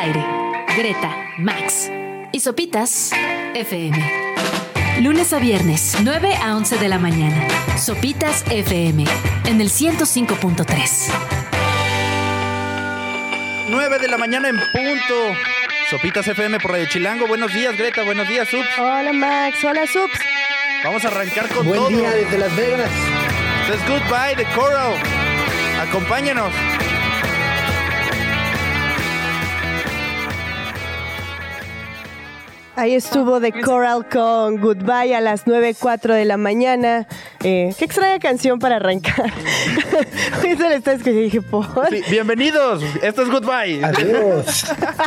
aire. Greta, Max y Sopitas FM. Lunes a viernes, 9 a 11 de la mañana. Sopitas FM en el 105.3. 9 de la mañana en punto. Sopitas FM por Radio Chilango. Buenos días, Greta. Buenos días, Subs. Hola Max, hola Subs. Vamos a arrancar con Buen todo. día desde Las Vegas. Es Goodbye de Coral. Acompáñenos. Ahí estuvo The Coral con Goodbye a las 9.04 de la mañana. Eh, qué extraña canción para arrancar. Hoy se le está escuchando y dije, por. Sí, bienvenidos. Esto es Goodbye. Adiós.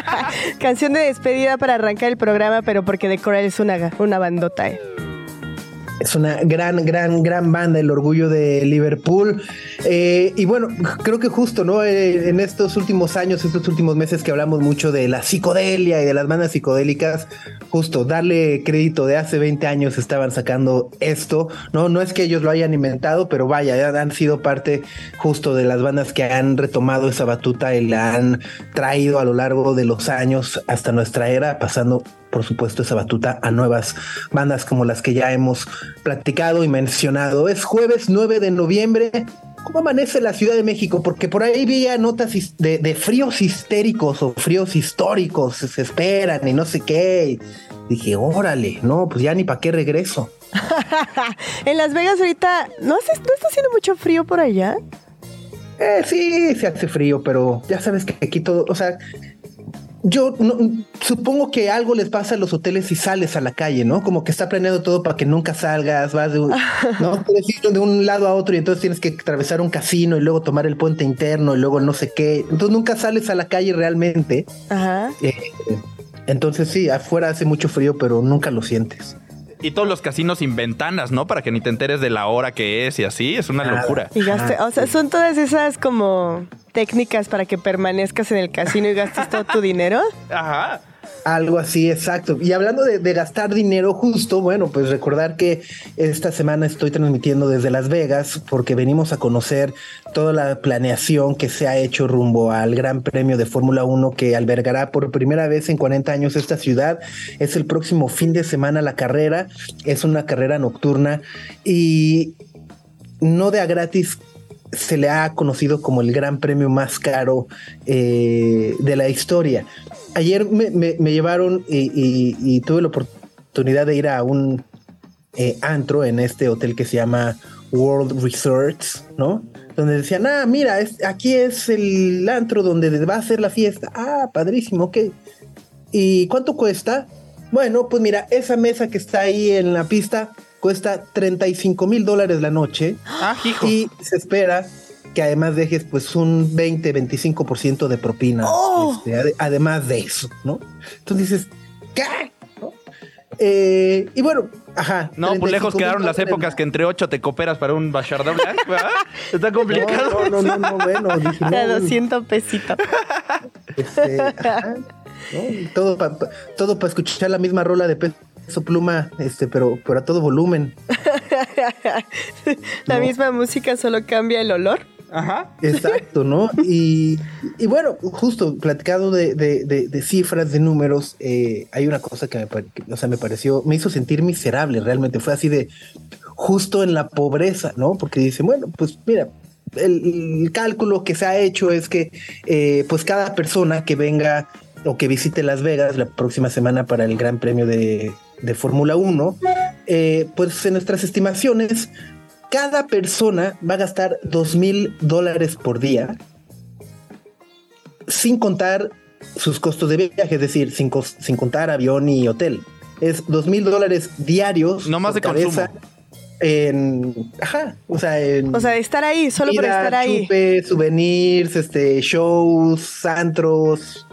Canción de despedida para arrancar el programa, pero porque The Coral es una, una bandota. eh. Es una gran, gran, gran banda, el orgullo de Liverpool. Eh, y bueno, creo que justo, ¿no? Eh, en estos últimos años, estos últimos meses que hablamos mucho de la psicodelia y de las bandas psicodélicas, justo darle crédito de hace 20 años estaban sacando esto, ¿no? No es que ellos lo hayan inventado, pero vaya, ya han sido parte justo de las bandas que han retomado esa batuta y la han traído a lo largo de los años hasta nuestra era, pasando por supuesto, esa batuta a nuevas bandas como las que ya hemos platicado y mencionado. Es jueves 9 de noviembre. ¿Cómo amanece la Ciudad de México? Porque por ahí veía notas de, de fríos histéricos o fríos históricos, se esperan y no sé qué. Y dije, órale, no, pues ya ni para qué regreso. en Las Vegas ahorita, ¿no, hace- ¿no está haciendo mucho frío por allá? Eh, sí, se hace frío, pero ya sabes que aquí todo, o sea, yo no- supongo que algo les pasa a los hoteles si sales a la calle, ¿no? Como que está planeado todo para que nunca salgas, vas de un, no puedes ir de un lado a otro y entonces tienes que atravesar un casino y luego tomar el puente interno y luego no sé qué. Entonces nunca sales a la calle realmente. Ajá. Eh, entonces sí, afuera hace mucho frío, pero nunca lo sientes. Y todos los casinos sin ventanas, ¿no? Para que ni te enteres de la hora que es y así. Es una locura. Y gaste, o sea, son todas esas como técnicas para que permanezcas en el casino y gastes todo tu dinero. Ajá. Algo así, exacto. Y hablando de, gastar dinero justo, bueno, pues recordar que esta semana estoy transmitiendo desde Las Vegas porque venimos a conocer toda la planeación que se ha hecho rumbo al Gran Premio de Fórmula 1 que albergará por primera vez en 40 años esta ciudad. Es el próximo fin de semana la carrera, es una carrera nocturna y no de a gratis se le ha conocido como el gran premio más caro eh, de la historia. Ayer me, llevaron y, tuve la oportunidad de ir a un eh, antro en este hotel que se llama World Resorts, ¿no? Donde decían, ah, mira, aquí es el antro donde va a ser la fiesta. Ah, padrísimo, ok. ¿Y cuánto cuesta? Bueno, pues mira, esa mesa que está ahí en la pista cuesta 35 mil dólares la noche Ah, hijo. y se espera que además dejes pues un 20-25% de propina. ¡Oh! este, ade- además de eso, ¿no? Entonces dices, ¿qué? ¿No? Eh, y bueno, ajá. No, pues lejos 35,000 quedaron las épocas que entre ocho te cooperas para un Bacharda Blanc, ¿verdad? Está complicado. No, no, no, no, bueno, dije, De no, 200 pesitos. este, ajá, ¿no? Todo para todo para escuchar la misma rola de peso pluma, este, pero, pero a todo volumen. La No. misma música solo cambia el olor. Ajá. Exacto, ¿no? Y, y bueno, justo platicado de, de- de- de cifras, de números, eh, hay una cosa que me, que, o sea, me pareció, me hizo sentir miserable realmente. Fue así de justo en la pobreza, ¿no? Porque dice, bueno, pues mira, el, el cálculo que se ha hecho es que eh, pues cada persona que venga o que visite Las Vegas la próxima semana para el Gran Premio de, de Fórmula 1, eh, pues en nuestras estimaciones, cada persona va a gastar dos mil dólares por día, sin contar sus costos de viaje, es decir, sin, contar avión y hotel. Es dos mil dólares diarios. No más por de cabeza consumo. En, ajá, o sea, en O sea, de estar ahí, solo por estar ahí. chupe, souvenirs, este, shows, antros,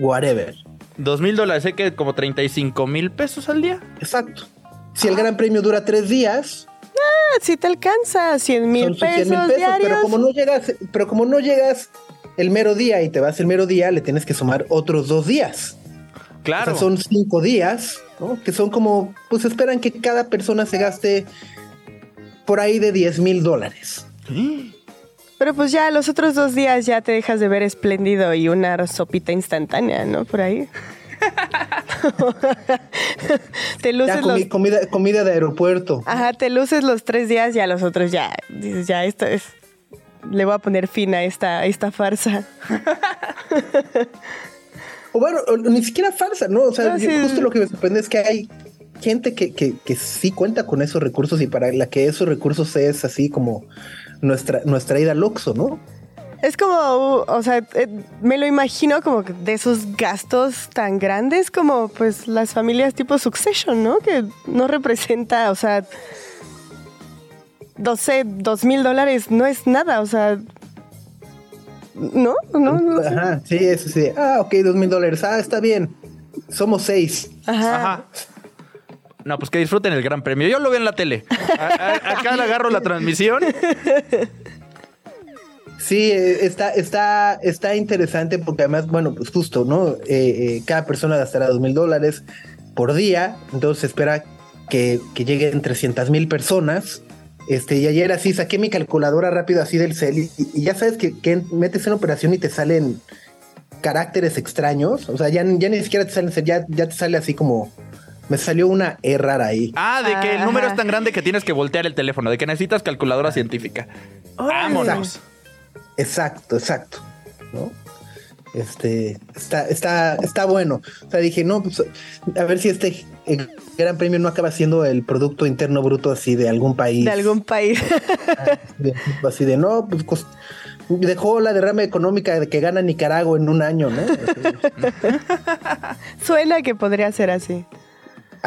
whatever. Dos mil dólares, sé que como 35 mil pesos al día. Exacto. Si el Gran Premio dura tres días, Ah, Si te alcanza, 100 mil son sus 100 pesos, mil pesos, diarios. pero como no llegas, pero como no llegas el mero día y te vas el mero día, le tienes que sumar otros dos días. Claro. O sea, son cinco días, ¿no? Que son como, pues esperan que cada persona se gaste por ahí de 10 mil dólares. Pero pues ya los otros dos días ya te dejas de ver espléndido y una sopita instantánea, ¿no? Por ahí. te luces Ya comí- los... comida, comida de aeropuerto. Ajá, te luces los tres días y a los otros ya dices, ya, esto es... Le voy a poner fin a esta, a esta farsa. O bueno, o ni siquiera farsa, ¿no? O sea, No, yo- sí. justo lo que me sorprende es que hay gente que, que, que sí cuenta con esos recursos y para la que esos recursos es así como nuestra, nuestra ida al Oxxo, ¿no? Es como, uh, o sea, eh, me lo imagino como que de esos gastos tan grandes como pues las familias tipo Succession, ¿no? Que no representa, o sea, 12, dos mil dólares no es nada, o sea, ¿no? No, no sé. Ajá, sí, eso sí. Ah, ok, dos mil dólares. Ah, está bien. Somos seis. Ajá. Ajá. No, pues que disfruten el gran premio. Yo lo veo en la tele. Acá le agarro la transmisión. Sí, eh, está, está, está interesante porque además, bueno, pues justo, ¿no? Eh, eh, cada persona gastará dos mil dólares por día, entonces espera que, que lleguen 300 mil personas. Este, y ayer así saqué mi calculadora rápido así del cel y, ya sabes que, metes en operación y te salen caracteres extraños. O sea, ya, ya ni siquiera te salen, ya, ya te sale así como. Me salió una E rara ahí. Ah, de que el número Ajá. es tan grande que tienes que voltear el teléfono, de que necesitas calculadora científica. Vámonos. Exacto, exacto. ¿no? Este está, está, está bueno. O sea, dije, no, pues a ver si este eh, gran premio no acaba siendo el Producto Interno Bruto así de algún país. De algún país. Así de no, pues dejó la derrama económica de que gana Nicaragua en un año, ¿no? Suena que podría ser así.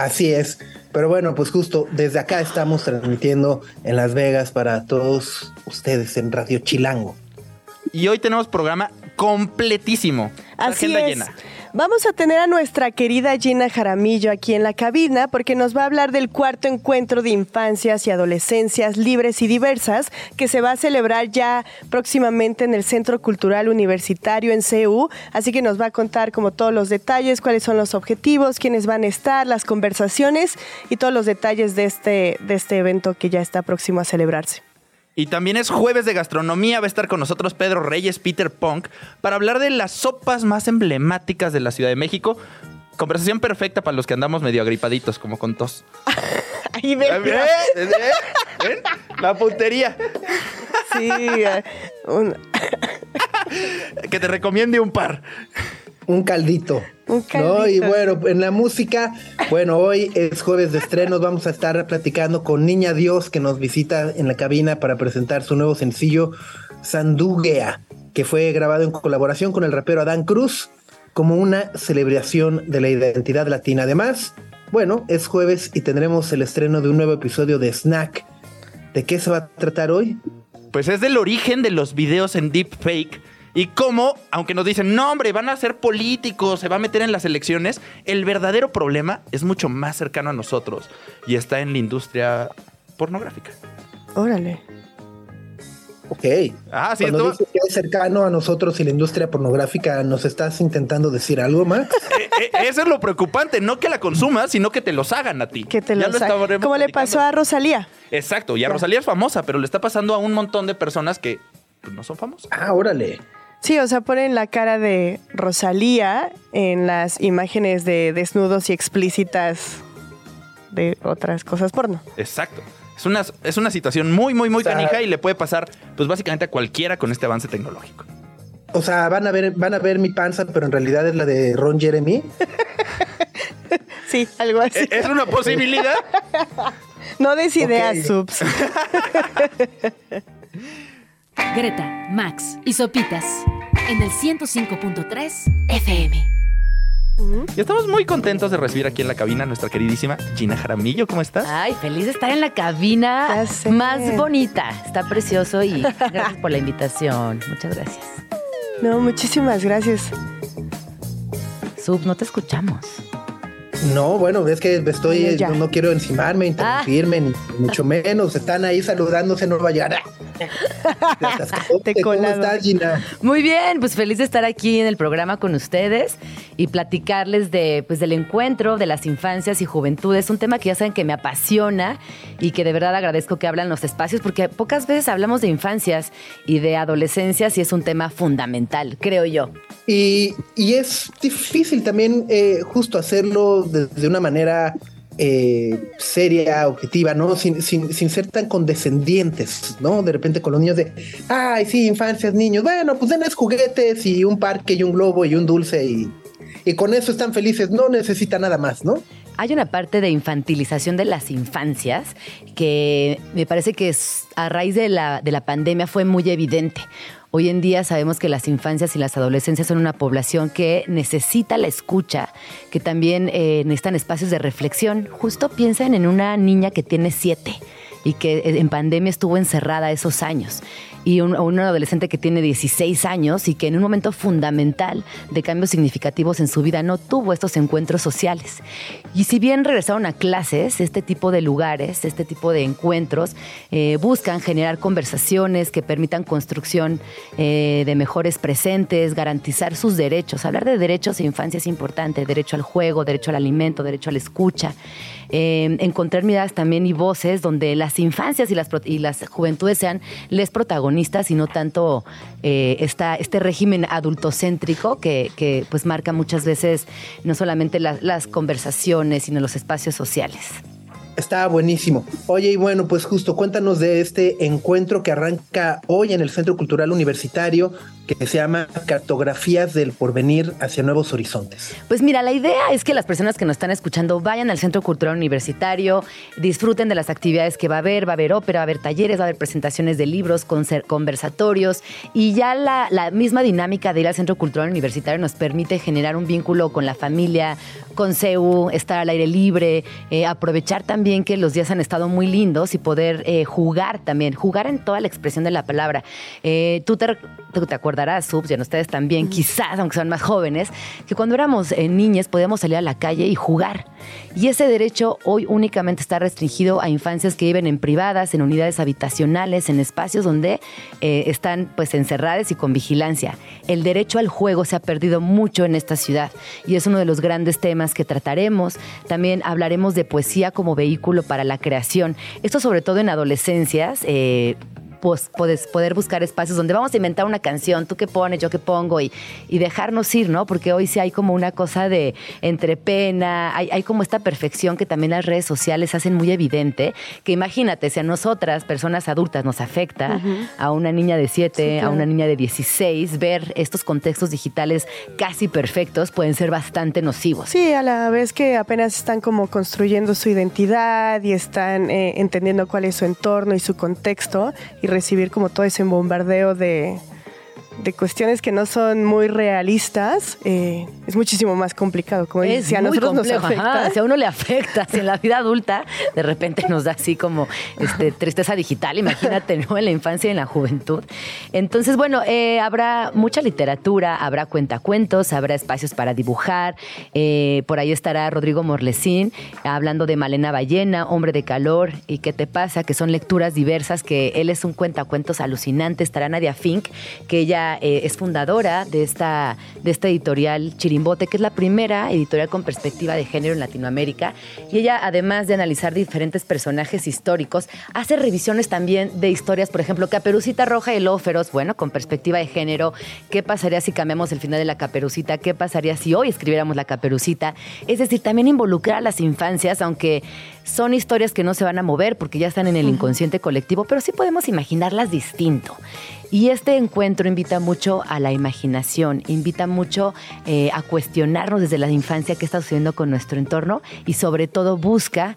Así es. Pero bueno, pues justo desde acá estamos transmitiendo en Las Vegas para todos ustedes en Radio Chilango. Y hoy tenemos programa completísimo. Así Agenda es. llena. Vamos a tener a nuestra querida Gina Jaramillo aquí en la cabina porque nos va a hablar del cuarto encuentro de infancias y adolescencias libres y diversas que se va a celebrar ya próximamente en el Centro Cultural Universitario en CEU. Así que nos va a contar como todos los detalles, cuáles son los objetivos, quiénes van a estar, las conversaciones y todos los detalles de este, de este evento que ya está próximo a celebrarse. Y también es jueves de gastronomía. Va a estar con nosotros Pedro Reyes, Peter Punk, para hablar de las sopas más emblemáticas de la Ciudad de México. Conversación perfecta para los que andamos medio agripaditos, como con tos. Ahí ve- ¿Ven? ¿Ven? ¿Ven? La puntería. Sí, eh, un- Que te recomiende un par. Un caldito. Un ¿no? Y caldito. bueno, en la música, bueno, hoy es jueves de estrenos, vamos a estar platicando con Niña Dios que nos visita en la cabina para presentar su nuevo sencillo Sanduguea, que fue grabado en colaboración con el rapero Adán Cruz como una celebración de la identidad latina. Además, bueno, es jueves y tendremos el estreno de un nuevo episodio de Snack. ¿De qué se va a tratar hoy? Pues es del origen de los videos en deepfake. Y cómo, aunque nos dicen, no, hombre, van a ser políticos, se va a meter en las elecciones, el verdadero problema es mucho más cercano a nosotros y está en la industria pornográfica. Ok. Órale. Ah, sí, Cuando dices que es cercano a nosotros y la industria pornográfica, ¿nos estás intentando decir algo más? Eh, eh, eso es lo preocupante, no que la consumas, sino que te los hagan a ti. Que te Ya lo estaremos Como le pasó a Rosalía. Exacto, y a Rosalía es famosa, pero le está pasando a un montón de personas que pues, no son famosas. Ah, órale. Sí, o sea, ponen la cara de Rosalía en las imágenes de desnudos y explícitas de otras cosas porno. Exacto. Es una, es una situación muy, muy, muy O sea- canija y le puede pasar, pues básicamente a cualquiera con este avance tecnológico. O sea, van a ver, van a ver mi panza, pero en realidad es la de Ron Jeremy. Sí, algo así. Eh, Es una posibilidad. No des ideas, Ok. subs. Greta, Max y Sopitas en el 105.3 FM. Y estamos muy contentos de recibir aquí en la cabina a nuestra queridísima Gina Jaramillo. ¿Cómo estás? Ay, feliz de estar en la cabina más bonita. Está precioso y gracias por la invitación. Muchas gracias. No, muchísimas gracias. Sub, no te escuchamos. No, bueno, es que estoy, no, no quiero encimarme, interrumpirme, ni mucho menos. Están ahí saludándose, no va a llegar. ¡Ah! ¿Cómo estás, Gina? Muy bien, pues feliz de estar aquí en el programa con ustedes y platicarles de, pues, del encuentro de las infancias y juventudes, un tema que ya saben que me apasiona y que de verdad agradezco que hablan los espacios, porque pocas veces hablamos de infancias y de adolescencias y es un tema fundamental, creo yo. Y, es difícil también eh, justo hacerlo de una manera eh, seria, objetiva, ¿no? Sin, sin, sin, ser tan condescendientes, ¿no? De repente con los niños de, ay, sí, infancias, niños, bueno, pues denles juguetes y un parque y un globo y un dulce y, y con eso están felices, no necesita nada más, ¿no? Hay una parte de infantilización de las infancias que me parece que a raíz de la, de la pandemia fue muy evidente. Hoy en día sabemos que las infancias y las adolescencias son una población que necesita la escucha, que también eh, necesitan espacios de reflexión. Justo piensen en una niña que tiene siete y que eh, en pandemia estuvo encerrada esos años y un, adolescente que tiene 16 años y que en un momento fundamental de cambios significativos en su vida no tuvo estos encuentros sociales. Y si bien regresaron a clases, este tipo de lugares, este tipo de encuentros, eh, buscan generar conversaciones que permitan construcción eh, de mejores presentes, garantizar sus derechos. Hablar de derechos de infancia es importante, derecho al juego, derecho al alimento, derecho a la escucha. Eh, encontrar miradas también y voces donde las infancias y las, y las juventudes sean les protagonistas y no tanto eh, este régimen adultocéntrico que, que, pues marca muchas veces no solamente las conversaciones, sino los espacios sociales. Está buenísimo. Oye, y bueno, pues justo cuéntanos de este encuentro que arranca hoy en el Centro Cultural Universitario que se llama Cartografías del Porvenir hacia Nuevos Horizontes. Pues mira, la idea es que las personas que nos están escuchando vayan al Centro Cultural Universitario, disfruten de las actividades que va a haber, va a haber ópera, va a haber talleres, va a haber presentaciones de libros, conversatorios y ya la, misma dinámica de ir al Centro Cultural Universitario nos permite generar un vínculo con la familia, con CEU, estar al aire libre, eh, aprovechar también que los días han estado muy lindos y poder eh, jugar también, jugar en toda la expresión de la palabra. Eh, tú te, te acuerdas recordarás, Subs, y ustedes también, quizás, aunque son más jóvenes, que cuando éramos eh, niñas podíamos salir a la calle y jugar. Y ese derecho hoy únicamente está restringido a infancias que viven en privadas, en unidades habitacionales, en espacios donde eh, están pues encerradas y con vigilancia. El derecho al juego se ha perdido mucho en esta ciudad y es uno de los grandes temas que trataremos. También hablaremos de poesía como vehículo para la creación. Esto sobre todo en adolescencias. Eh, pues, poder buscar espacios donde vamos a inventar una canción, tú qué pones, yo qué pongo, y, y dejarnos ir, ¿no? Porque hoy sí hay como una cosa de entre pena, hay, hay como esta perfección que también las redes sociales hacen muy evidente, que imagínate, si a nosotras, personas adultas, nos afecta, a una niña de 7, a una niña de 16, ver estos contextos digitales casi perfectos pueden ser bastante nocivos. Sí, a la vez que apenas están como construyendo su identidad y están eh, entendiendo cuál es su entorno y su contexto y recibir como todo ese bombardeo de, de cuestiones que no son muy realistas, eh, es muchísimo más complicado. Como es si a nosotros nos afecta. si a uno le afecta, si en la vida adulta de repente nos da así como este, tristeza digital, imagínate, ¿no? En la infancia y en la juventud. Entonces, bueno, eh, habrá mucha literatura, habrá cuentacuentos, habrá espacios para dibujar. Eh, por ahí estará Rodrigo Morlesín hablando de Malena Ballena, Hombre de Calor y ¿Qué te pasa? Que son lecturas diversas, que él es un cuentacuentos alucinante. Estará Nadia Fink, que ella eh, es fundadora de esta, de esta editorial Chirimbote, que es la primera editorial con perspectiva de género en Latinoamérica. Y ella, además de analizar diferentes personajes históricos, hace revisiones también de historias, por ejemplo, Caperucita Roja y Lobo Feroz, bueno, con perspectiva de género. ¿Qué pasaría si cambiamos el final de la Caperucita? ¿Qué pasaría si hoy escribiéramos la Caperucita? Es decir, también involucrar a las infancias, aunque son historias que no se van a mover porque ya están en el inconsciente colectivo, pero sí podemos imaginarlas distinto. Y este encuentro invita mucho a la imaginación, invita mucho eh, a cuestionarnos desde la infancia qué está sucediendo con nuestro entorno y sobre todo busca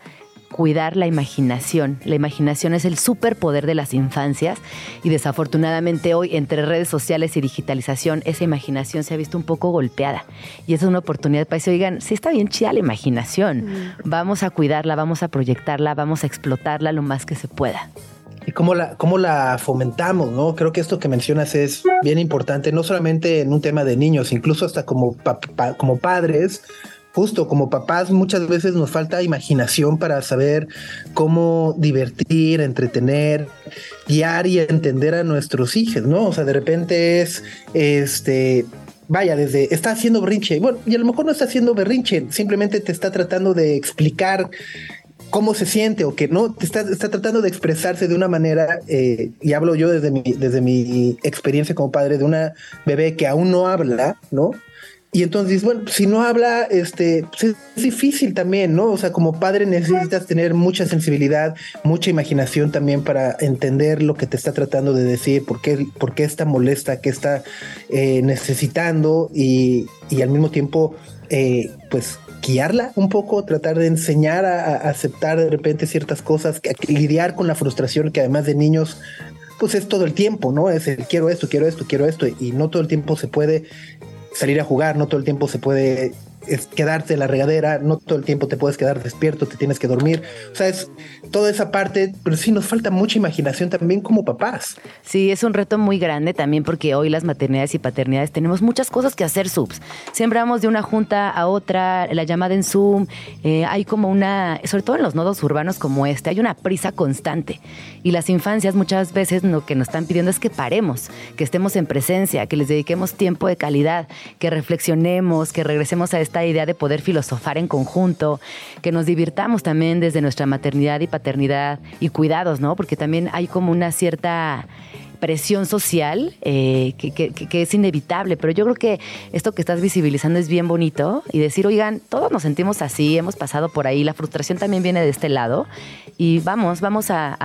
cuidar la imaginación. La imaginación es el superpoder de las infancias y desafortunadamente hoy entre redes sociales y digitalización esa imaginación se ha visto un poco golpeada y es una oportunidad para decir, oigan, sí está bien chida la imaginación, mm. vamos a cuidarla, vamos a proyectarla, vamos a explotarla lo más que se pueda y cómo la, cómo la fomentamos, ¿no? Creo que esto que mencionas es bien importante, no solamente en un tema de niños, incluso hasta como, como padres, justo como papás muchas veces nos falta imaginación para saber cómo divertir, entretener, guiar y entender a nuestros hijos, ¿no? O sea, de repente es, este, vaya, desde está haciendo berrinche, bueno, y a lo mejor no está haciendo berrinche, simplemente te está tratando de explicar cómo se siente o que no, está, está tratando de expresarse de una manera, eh, y hablo yo desde mi, desde mi experiencia como padre de una bebé que aún no habla, ¿no? Y entonces, bueno, si no habla, este, pues es difícil también, ¿no? O sea, como padre necesitas tener mucha sensibilidad, mucha imaginación también para entender lo que te está tratando de decir, por qué, por qué está molesta, qué está eh, necesitando y, y, al mismo tiempo, eh, pues guiarla un poco, tratar de enseñar a, aceptar de repente ciertas cosas, a lidiar con la frustración que además de niños pues es todo el tiempo, ¿no? Es el quiero esto, quiero esto, quiero esto, y no todo el tiempo se puede salir a jugar, no todo el tiempo se puede es quedarte en la regadera, no todo el tiempo te puedes quedar despierto, te tienes que dormir. O sea, es toda esa parte, pero sí nos falta mucha imaginación también como papás. Sí, es un reto muy grande también porque hoy las maternidades y paternidades tenemos muchas cosas que hacer subs. Siempre vamos de una junta a otra, la llamada en Zoom, eh, hay como una, sobre todo en los nodos urbanos como este, hay una prisa constante. Y las infancias muchas veces lo que nos están pidiendo es que paremos, que estemos en presencia, que les dediquemos tiempo de calidad, que reflexionemos, que regresemos a este esta idea de poder filosofar en conjunto, que nos divirtamos también desde nuestra maternidad y paternidad y cuidados, ¿no? Porque también hay como una cierta presión social eh, que, es inevitable, pero yo creo que esto que estás visibilizando es bien bonito y decir, oigan, todos nos sentimos así, hemos pasado por ahí, la frustración también viene de este lado y vamos, vamos a,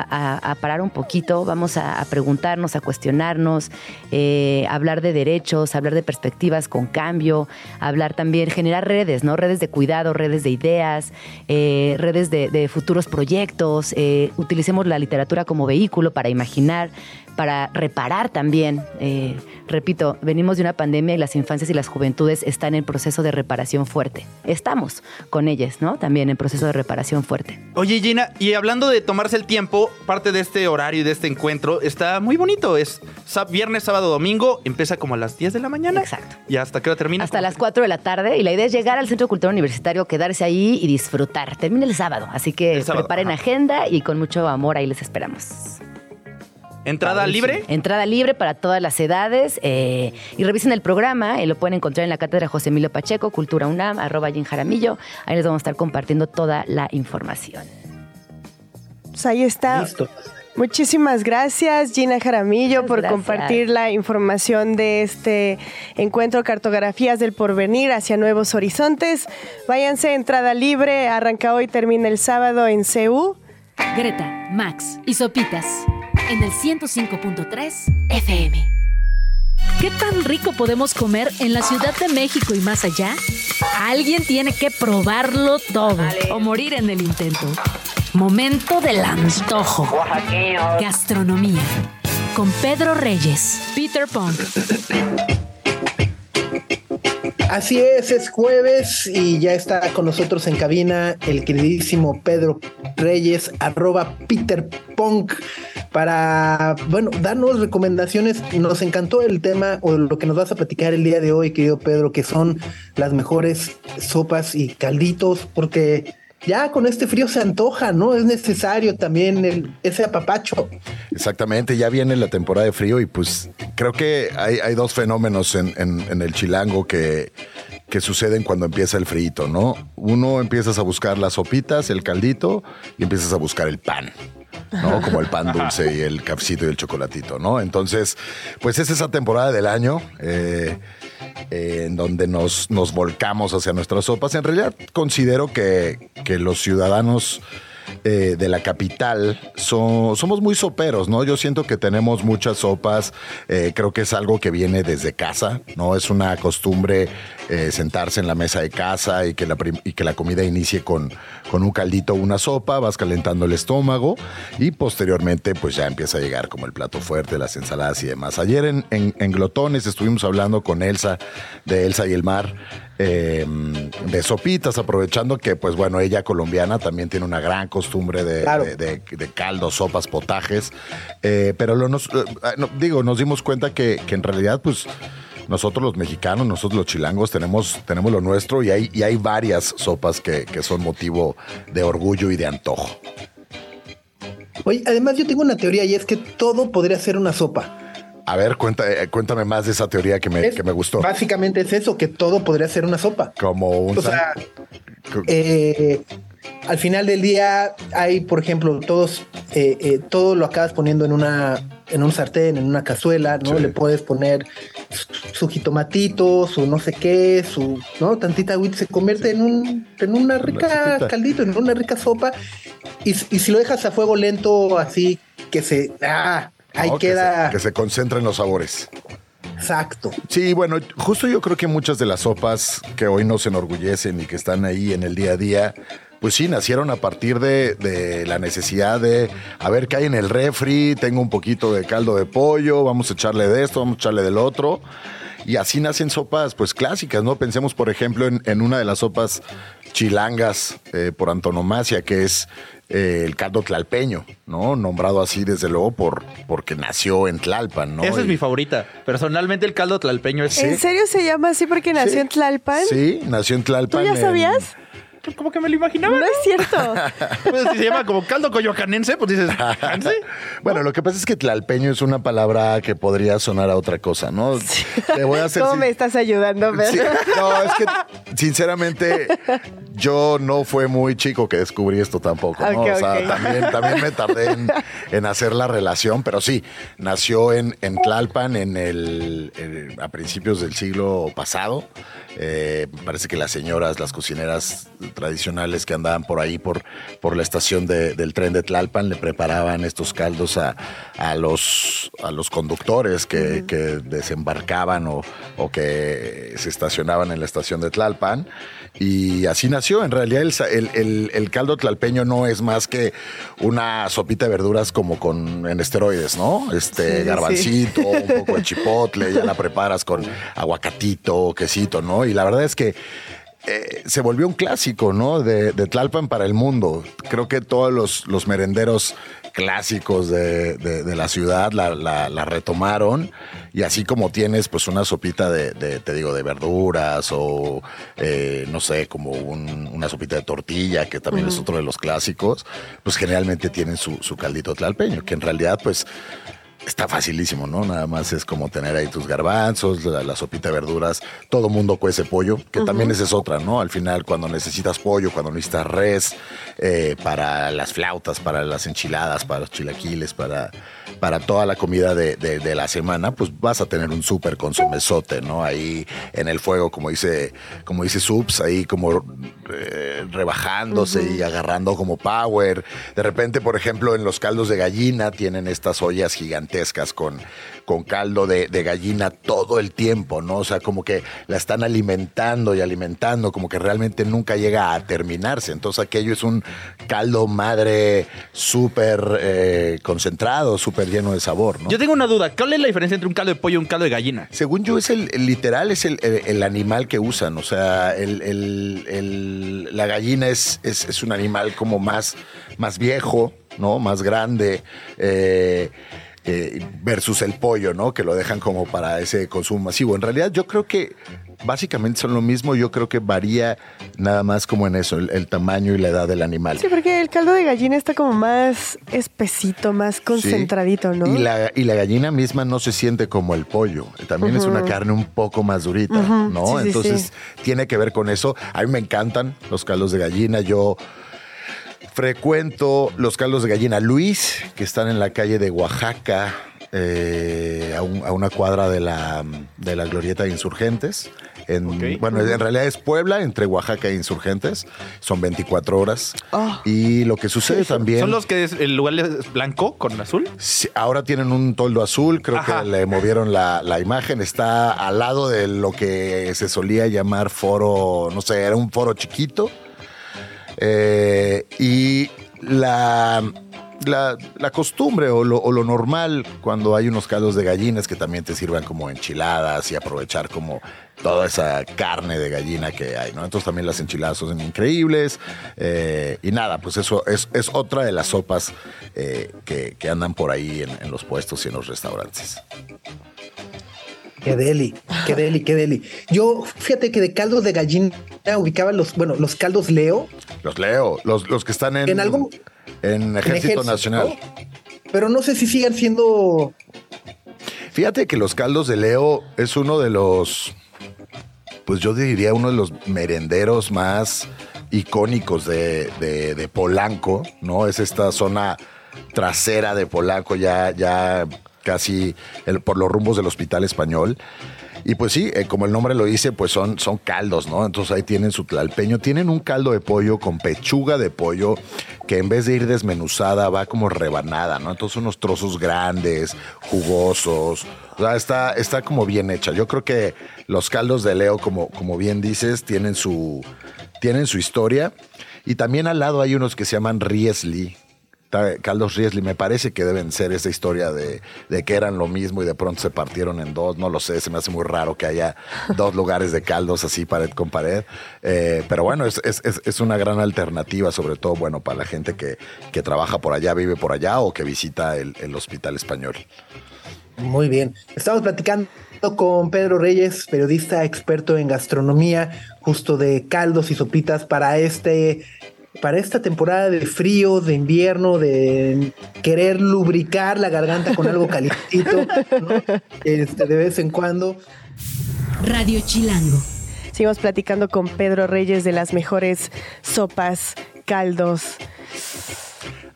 parar un poquito, vamos a, preguntarnos, a cuestionarnos, eh, hablar de derechos, hablar de perspectivas con cambio, hablar también, generar redes, ¿no? Redes de cuidado, redes de ideas, eh, redes de, de, futuros proyectos, utilicemos la literatura como vehículo para imaginar, para reparar también. Eh, repito, venimos de una pandemia y las infancias y las juventudes están en proceso de reparación fuerte. Estamos con ellas, ¿no? También en proceso de reparación fuerte. Oye, Gina, y hablando de tomarse el tiempo, parte de este horario y de este encuentro está muy bonito. Es viernes, sábado, domingo, empieza como a las 10 de la mañana. Exacto. ¿Y hasta qué hora termina? Hasta las 4 de la tarde. Y la idea es llegar al Centro Cultural Universitario, quedarse ahí y disfrutar. Termina el sábado, así que preparen agenda y con mucho amor ahí les esperamos. ¿Entrada libre? Entrada libre para todas las edades. Eh, y revisen el programa, eh, lo pueden encontrar en la cátedra José Emilio Pacheco, Cultura UNAM, arroba Jim Jaramillo. Ahí les vamos a estar compartiendo toda la información. Pues ahí está. Listo. Muchísimas gracias, Gina Jaramillo, por compartir la información de este encuentro Cartografías del Porvenir hacia Nuevos Horizontes. Váyanse, entrada libre, arranca hoy, termina el sábado en CEU. Greta, Max y Sopitas en el 105.3 FM. ¿Qué tan rico podemos comer en la Ciudad de México y más allá? Alguien tiene que probarlo todo o morir en el intento. Momento del antojo. Gastronomía. Con Pedro Reyes, Peter Pong. Así es, es jueves y ya está con nosotros en cabina el queridísimo Pedro Reyes, arroba Peter Punk, para, bueno, darnos recomendaciones. Nos encantó el tema o lo que nos vas a platicar el día de hoy, querido Pedro, que son las mejores sopas y calditos, porque ya con este frío se antoja, ¿no? Es necesario también el, ese apapacho. Exactamente, ya viene la temporada de frío y pues creo que hay, dos fenómenos en, el chilango que, que suceden cuando empieza el frío, ¿no? Uno empiezas a buscar las sopitas, el caldito y empiezas a buscar el pan. ¿no? Como el pan dulce y el cafecito y el chocolatito, ¿no? Entonces, pues es esa temporada del año. Eh, en donde nos, nos volcamos hacia nuestras sopas. En realidad considero que, que los ciudadanos eh, de la capital somos muy soperos, ¿no? Yo siento que tenemos muchas sopas, eh, creo que es algo que viene desde casa, ¿no? Es una costumbre eh, sentarse en la mesa de casa y que la, y que la comida inicie con, con un caldito o una sopa, vas calentando el estómago y posteriormente pues ya empieza a llegar como el plato fuerte, las ensaladas y demás. Ayer en, en Glotones estuvimos hablando con Elsa de Elsa y el Mar Em, de sopitas, aprovechando que, pues bueno, ella colombiana también tiene una gran costumbre de, caldos, sopas, potajes. Eh, pero lo nos, eh, digo, nos dimos cuenta que, que en realidad, pues nosotros los mexicanos, nosotros los chilangos tenemos, tenemos lo nuestro y hay, y hay varias sopas que, que son motivo de orgullo y de antojo. Oye, además yo tengo una teoría y es que todo podría ser una sopa. A ver, eh, cuéntame más de esa teoría que me, que me, gustó. Básicamente es eso, que todo podría ser una sopa. Como un... O sea, eh, al final del día hay, por ejemplo, todos, eh, todo lo acabas poniendo en una, en un sartén, en una cazuela, ¿no? Le puedes poner su, jitomatito, su no sé qué, su, ¿no? Tantita agüita, se convierte en un, en una rica caldito, en una rica sopa. Y, y si lo dejas a fuego lento, así que se, ah, Ahí queda. Que se, concentren los sabores. Exacto. Sí, bueno, justo yo creo que muchas de las sopas que hoy nos enorgullecen y que están ahí en el día a día, pues sí, nacieron a partir de, la necesidad de, a ver qué hay en el refri, tengo un poquito de caldo de pollo, vamos a echarle de esto, vamos a echarle del otro. Y así nacen sopas, pues clásicas, ¿no? Pensemos, por ejemplo, en, una de las sopas chilangas eh, por antonomasia, que es eh, el caldo tlalpeño, ¿no? Nombrado así desde luego por porque nació en Tlalpan, ¿no? Esa es mi favorita. Personalmente el caldo tlalpeño es... ¿En serio se llama así porque nació en Tlalpan? Sí, nació en Tlalpan. ¿Tú ya sabías? Pues como que me lo imaginaba. No, es cierto. pues si se llama como caldo coyoacanense, pues dices, Bueno, lo que pasa es que tlalpeño es una palabra que podría sonar a otra cosa, ¿no? Te voy a hacer. ¿Cómo me estás ayudando, No, es que sinceramente yo no fue muy chico que descubrí esto tampoco, ¿no? o sea, también, también me tardé en, hacer la relación, pero sí, nació en, en Tlalpan en el, a principios del siglo pasado. Eh, parece que las señoras, las cocineras tradicionales que andaban por ahí, por, por la estación del tren de Tlalpan, le preparaban estos caldos a, a los, a los conductores que, desembarcaban o, o, que se estacionaban en la estación de Tlalpan. Y así nació. En realidad, el, el, caldo tlalpeño no es más que una sopita de verduras como con en esteroides, ¿no? Este garbancito, un poco de chipotle, ya la preparas con aguacatito, quesito, ¿no? Y la verdad es que eh, se volvió un clásico, ¿no? De, Tlalpan para el mundo. Creo que todos los, merenderos clásicos de, la ciudad la, retomaron y así como tienes pues una sopita de, te digo, de verduras o eh, no sé, como una sopita de tortilla que también es otro de los clásicos, pues generalmente tienen su, su caldito tlalpeño, que en realidad pues está facilísimo, ¿no? Nada más es como tener ahí tus garbanzos, la, sopita de verduras, todo mundo cuece pollo, que también esa es otra, ¿no? Al final, cuando necesitas pollo, cuando necesitas res, eh, para las flautas, para las enchiladas, para los chilaquiles, para, para toda la comida de, la semana, pues vas a tener un súper consomesote, ¿no? Ahí en el fuego, como dice, como dice Subs, ahí como eh, rebajándose y agarrando como power. De repente, por ejemplo, en los caldos de gallina tienen estas ollas gigantes con, con caldo de, gallina todo el tiempo, ¿no? O sea, como que la están alimentando y alimentando, como que realmente nunca llega a terminarse. Entonces aquello es un caldo madre súper eh, concentrado, súper lleno de sabor, ¿no? Yo tengo una duda, ¿cuál es la diferencia entre un caldo de pollo y un caldo de gallina? Según yo, es el, literal, es el, animal que usan. O sea, la gallina es, es, un animal como más, más viejo, ¿no? Más grande. Eh, eh, versus el pollo, ¿no? Que lo dejan como para ese consumo masivo. En realidad yo creo que básicamente son lo mismo, yo creo que varía nada más como en eso, el, tamaño y la edad del animal. Sí, porque el caldo de gallina está como más espesito, más concentradito, ¿no? Y la, y la gallina misma no se siente como el pollo, también es una carne un poco más durita, ¿no? Entonces tiene que ver con eso. A mí me encantan los caldos de gallina, yo frecuento los caldos de gallina Luis, que están en la calle de Oaxaca, eh, a, una cuadra de la, de la glorieta de insurgentes. En, Bueno, en realidad es Puebla, entre Oaxaca e Insurgentes. Son 24 horas. Ah. Y lo que sucede también. ¿Son los que el lugar es blanco con azul? ahora tienen un toldo azul. Creo que le movieron la, la, imagen. Está al lado de lo que se solía llamar foro, no sé, era un foro chiquito eh, y la, la, costumbre o lo, normal cuando hay unos caldos de gallinas que también te sirvan como enchiladas y aprovechar como toda esa carne de gallina que hay. Entonces también las enchiladas son increíbles. Eh, y nada, pues eso es, otra de las sopas eh, que, andan por ahí en los puestos y en los restaurantes. Qué deli, qué deli, qué deli. Yo, fíjate que de caldos de gallina ubicaba los, bueno, los caldos Leo. Los leo, los, los que están en, En algún- en Ejército Ejército, Nacional. Pero no sé si sigan siendo. Fíjate que los caldos de Leo es uno de los, pues yo diría uno de los merenderos más icónicos de, de- de Polanco, ¿no? Es esta zona trasera de Polanco, ya, ya casi por los rumbos del Hospital Español. Y pues sí, eh, como el nombre lo dice, pues son, son caldos, ¿no? Entonces ahí tienen su tlalpeño. Tienen un caldo de pollo con pechuga de pollo que en vez de ir desmenuzada va como rebanada, ¿no? Entonces unos trozos grandes, jugosos. O sea, está, está como bien hecha. Yo creo que los caldos de Leo, como, como bien dices, tienen su, tienen su historia. Y también al lado hay unos que se llaman Riesli. Caldos Riesli, me parece que deben ser esa historia de, de que eran lo mismo y de pronto se partieron en dos. No lo sé, se me hace muy raro que haya dos lugares de caldos así pared con pared. Eh, pero bueno, es, es- es- es una gran alternativa, sobre todo, bueno, para la gente que, que trabaja por allá, vive por allá o que visita el, el hospital español. Muy bien. Estamos platicando con Pedro Reyes, periodista experto en gastronomía, justo de caldos y sopitas para este. Para esta temporada de frío, de invierno, de querer lubricar la garganta con algo calientito, ¿no? Este, de vez en cuando. Radio Chilango. Seguimos platicando con Pedro Reyes de las mejores sopas, caldos.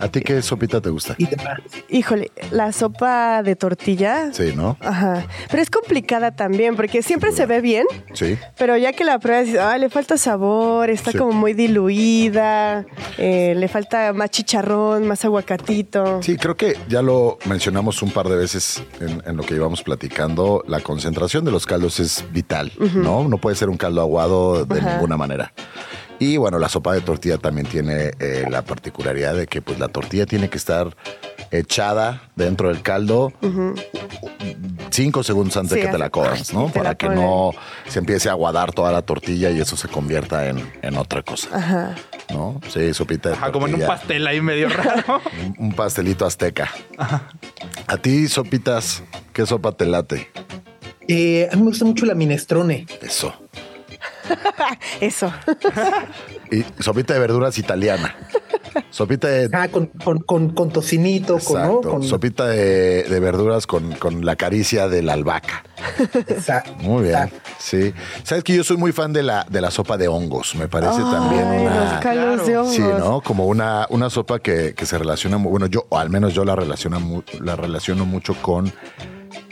¿A ti qué sopita te gusta? Y demás. Híjole, la sopa de tortilla. Sí, ¿no? Ajá. Pero es complicada también porque siempre se ve bien, Sí. pero ya que la pruebas, "Ay, le falta sabor, está Sí. como muy diluida, eh, le falta más chicharrón, más aguacatito. Sí, creo que ya lo mencionamos un par de veces en, en lo que íbamos platicando. La concentración de los caldos es vital, ¿no? No puede ser un caldo aguado de Ajá. ninguna manera. Y bueno, la sopa de tortilla también tiene eh, la particularidad de que pues la tortilla tiene que estar echada dentro del caldo cinco segundos antes Sí, de que te la comas, ¿no? Para que no se empiece a aguadar toda la tortilla y eso se convierta en, en otra cosa, Ajá. ¿no? Sí, sopita de Ajá, como en un pastel ahí medio raro. Un, un pastelito azteca. A ti, sopitas, ¿qué sopa te late? Eh, a mí me gusta mucho la minestrone. Eso. Eso. Y sopita de verduras italiana. Sopita de. Ah, con, con, con, con tocinito, con, ¿no? Exacto. Con, Sopita de, de verduras con, con la caricia de la albahaca. Esa- Muy bien. Exacto. Sí. Sabes que yo soy muy fan de la, de la sopa de hongos. Me parece también Ay, una. los caldos de hongos. Sí, ¿no? Como una, una sopa que, que se relaciona, mu- bueno, yo, o al menos yo la relaciono, la relaciono mucho con,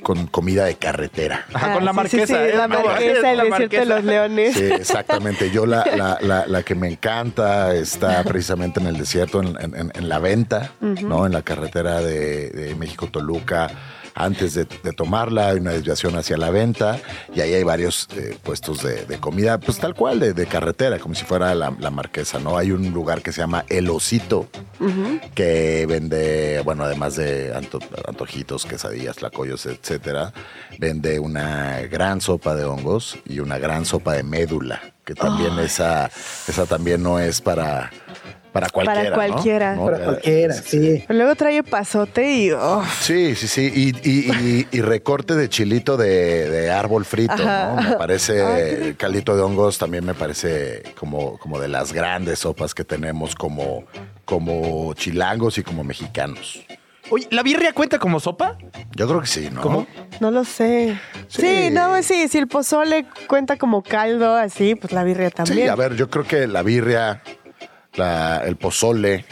con comida de carretera. Ajá, con la Ah, sí, sí, marquesa. sí, ¿eh? la marquesa, el la desierto de marquesa. los leones. Sí, exactamente. Yo la, la, la, la que me encanta está precisamente en el desierto, en, en- en la venta, ¿no? En la carretera de, de México-Toluca. Antes de, de tomarla, hay una desviación hacia la venta y ahí hay varios eh, puestos de, de comida, pues tal cual, de, de carretera, como si fuera la, la marquesa, ¿no? Hay un lugar que se llama El Osito, que vende, bueno, además de anto- antojitos, quesadillas, tlacoyos, etcétera, vende una gran sopa de hongos y una gran sopa de médula, que también esa, esa también no es para, para cualquiera. ¿no? cualquiera. ¿no? Para cualquiera, sí. Pero luego trae pasote y oh, Sí, sí, sí. Y, y- y- y recorte de chilito de, de árbol frito, Ajá. ¿no? Me parece, el caldito de hongos también me parece como, como de las grandes sopas que tenemos como, como chilangos y como mexicanos. Oye, ¿la birria cuenta como sopa? Yo creo que sí, ¿no? ¿Cómo? no lo sé. Sí. Sí, no, sí, si el pozole cuenta como caldo así, pues la birria también. Sí, a ver, yo creo que la birria, la- el pozole,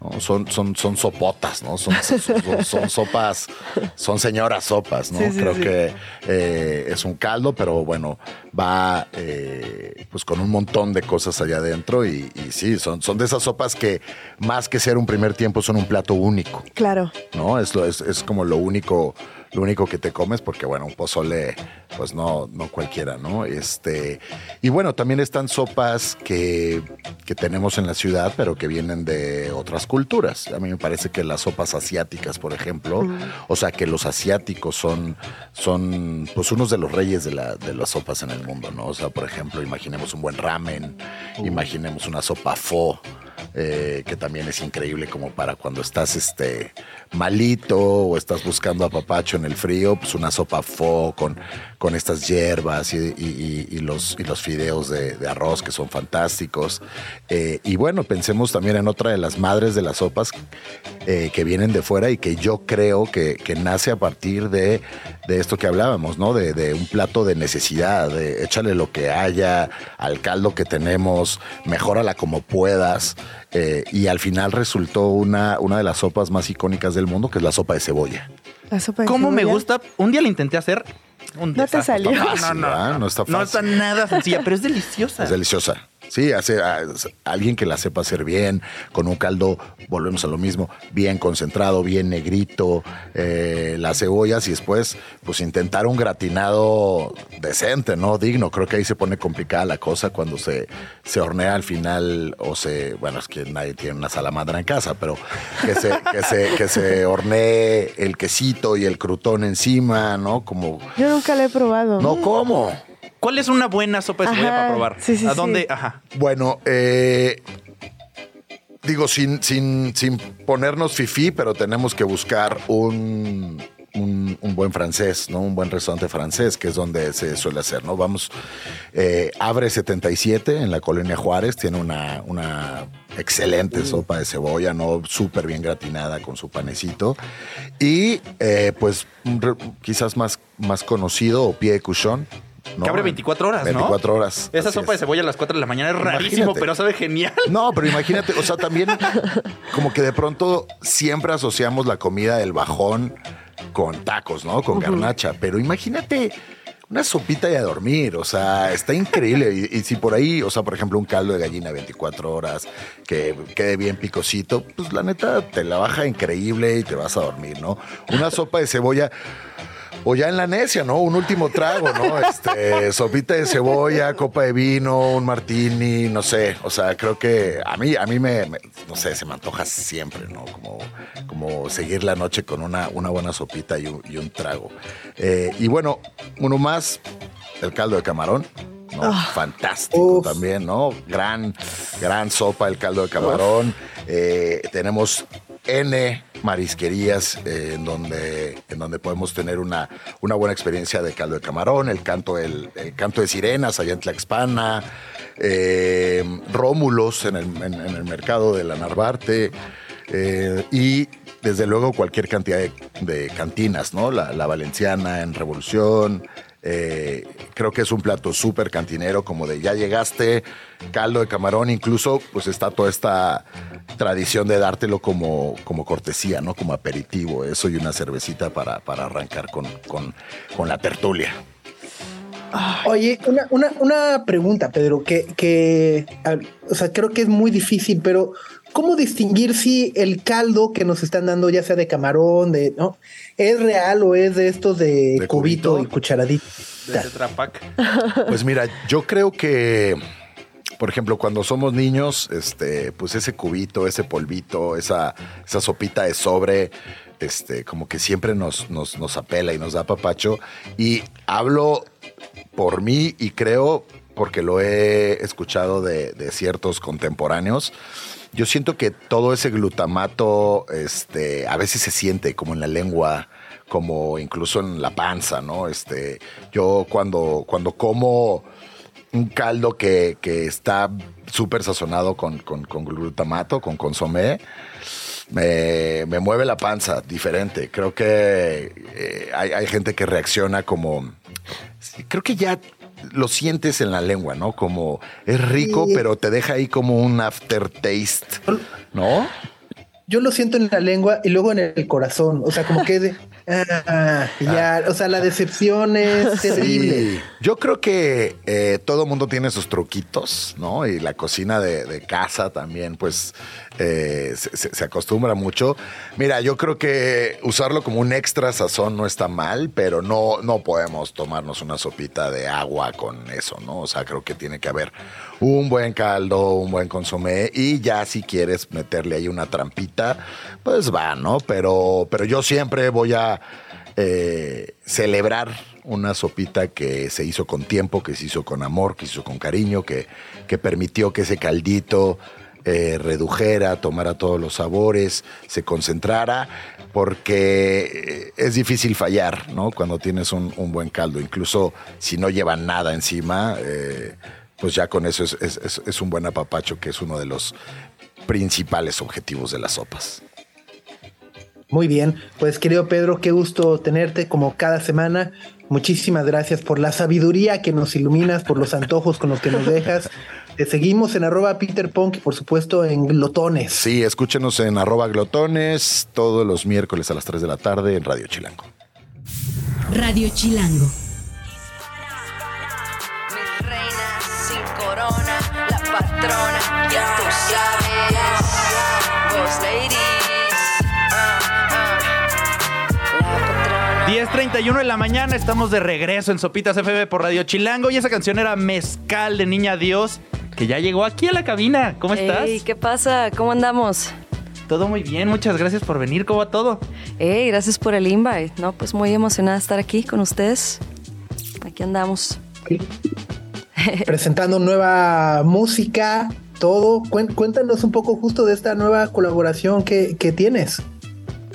¿no? son, son, son sopotas, ¿no? Son, son- son- son sopas, son señoras sopas, ¿no? Sí, sí, creo sí. que eh, es un caldo, pero bueno, va eh, pues con un montón de cosas allá adentro y, y sí, son, son de esas sopas que más que ser un primer tiempo son un plato único. Claro. ¿no? Es, lo- es, es como lo único, lo único que te comes, porque bueno, un pozole, pues no, no cualquiera, ¿no? Este, y bueno, también están sopas que, que tenemos en la ciudad, pero que vienen de otras culturas. A mí me parece que las sopas asiáticas, por ejemplo, o sea que los asiáticos son, son pues unos de los reyes de, la, de las sopas en el mundo, ¿no? O sea, por ejemplo, imaginemos un buen ramen, imaginemos una sopa pho. Eh, que también es increíble como para cuando estás este, malito o estás buscando a papacho en el frío, pues una sopa fo con, con estas hierbas y, los, y los fideos de, arroz que son fantásticos. Eh, y bueno, pensemos también en otra de las madres de las sopas eh, que vienen de fuera y que yo creo que, nace a partir de, esto que hablábamos, ¿no? De, un plato de necesidad, de échale lo que haya al caldo que tenemos, mejórala como puedas. Eh, y al final resultó una, una de las sopas más icónicas del mundo, que es la sopa de cebolla. La sopa de ¿Cómo me gusta? Un día la intenté hacer. no te salió. no, no, no, no, está fácil. No está nada sencilla, pero es deliciosa. Es deliciosa. Sí, hace alguien que la sepa hacer bien, con un caldo, volvemos a lo mismo, bien concentrado, bien negrito, eh, las cebollas y después, pues intentar un gratinado decente, ¿no? Digno. Creo que ahí se pone complicada la cosa cuando se, se hornea al final o se, bueno, es que nadie tiene una salamandra en casa, pero que se, que se, que se hornee el quesito y el crutón encima, ¿no? Como... Yo nunca la he probado. No, ¿cómo? ¿Cuál es una buena sopa de cebolla para probar? Sí, sí, ¿A dónde? Ajá. Bueno, eh, digo, sin, sin, sin ponernos fifí, pero tenemos que buscar un, un, buen francés, ¿no? Un buen restaurante francés, que es donde se suele hacer, ¿no? Vamos, eh, Abre 77 en la colonia Juárez, tiene una, una excelente sopa de cebolla, ¿no? Súper bien gratinada con su panecito. Y eh, pues quizás más, más conocido, o pie de cuchón, que abre 24 horas, 24 horas. Esa sopa de cebolla a las 4 de la mañana es rarísimo, pero sabe genial. No, pero imagínate, o sea, también como que de pronto siempre asociamos la comida del bajón con tacos, ¿no? Con garnacha. Pero imagínate una sopita y a dormir, o sea, está increíble. Y, si por ahí, o sea, por ejemplo, un caldo de gallina 24 horas que quede bien picosito, pues la neta te la baja increíble y te vas a dormir, ¿no? Una sopa de cebolla o ya en la necia, ¿no? Un último trago, ¿no? Este, sopita de cebolla, copa de vino, un martini, no sé. O sea, creo que a mí, a mí me, no sé, se me antoja siempre, ¿no? Como, como seguir la noche con una, una buena sopita y un, trago. Eh, y bueno, uno más, el caldo de camarón. ¿no? Ah. Fantástico también, ¿no? Gran, gran sopa el caldo de camarón. Eh, tenemos N marisquerías eh, en, donde, en donde podemos tener una, una buena experiencia de caldo de camarón, el canto, el, canto de sirenas allá en Tlaxpana, eh, Rómulos en el, en, el, mercado de la Narvarte eh, y desde luego cualquier cantidad de, cantinas, ¿no? La, Valenciana en Revolución, creo que es un plato súper cantinero, como de ya llegaste, caldo de camarón, incluso pues está toda esta tradición de dártelo como, como cortesía, ¿no? Como aperitivo, eso y una cervecita para, para arrancar con, con, la tertulia. Oye, una, una, una, pregunta, Pedro, que, que, o sea, creo que es muy difícil, pero ¿cómo distinguir si el caldo que nos están dando, ya sea de camarón, de, ¿no? ¿Es real o es de estos de, cubito, y cucharadita? De. Pues mira, yo creo que, por ejemplo, cuando somos niños, este, pues ese cubito, ese polvito, esa, esa sopita de sobre, este, como que siempre nos, nos, nos apela y nos da papacho. Y hablo por mí y creo, porque lo he escuchado de, de ciertos contemporáneos, yo siento que todo ese glutamato, este, a veces se siente como en la lengua, como incluso en la panza, ¿no? Este, yo cuando, cuando como un caldo que, está súper sazonado con, glutamato, con consomé, me, mueve la panza diferente. Creo que eh, hay, hay, gente que reacciona como... Creo que ya lo sientes en la lengua, ¿no? Como es rico, pero te deja ahí como un aftertaste, ¿no? Yo lo siento en la lengua y luego en el corazón. O sea, como que de, ah, ya, o sea, la decepción es terrible. Yo creo que eh, todo mundo tiene sus truquitos, ¿no? Y la cocina de, casa también, pues eh, se, acostumbra mucho. Mira, yo creo que usarlo como un extra sazón no está mal, pero no, no podemos tomarnos una sopita de agua con eso, ¿no? O sea, creo que tiene que haber un buen caldo, un buen consomé y ya si quieres meterle ahí una trampita, pues va, ¿no? Pero, pero yo siempre voy a eh, celebrar una sopita que se hizo con tiempo, que se hizo con amor, que se hizo con cariño, que, que permitió que ese caldito eh, redujera, tomara todos los sabores, se concentrara, porque es difícil fallar, ¿no? Cuando tienes un, buen caldo, incluso si no lleva nada encima, eh, pues ya con eso es, un buen apapacho, que es uno de los principales objetivos de las sopas. Muy bien, pues querido Pedro, qué gusto tenerte como cada semana. Muchísimas gracias por la sabiduría que nos iluminas, por los antojos con los que nos dejas. Te seguimos en arroba Peter Punk y por supuesto en Glotones. Sí, escúchenos en arroba Glotones todos los miércoles a las 3 de la tarde en Radio Chilango. Radio Chilango. sin corona, la patrona, ya tú sabes. 10.31 de la mañana, estamos de regreso en Sopitas FB por Radio Chilango y esa canción era Mezcal de Niña Dios, que ya llegó aquí a la cabina. ¿Cómo estás? ¿Qué pasa? ¿Cómo andamos? Todo muy bien, muchas gracias por venir. ¿Cómo va todo? Hey, gracias por el invite. No, pues muy emocionada de estar aquí con ustedes. Aquí andamos. Presentando nueva música, todo. Cuéntanos un poco justo de esta nueva colaboración que, que tienes.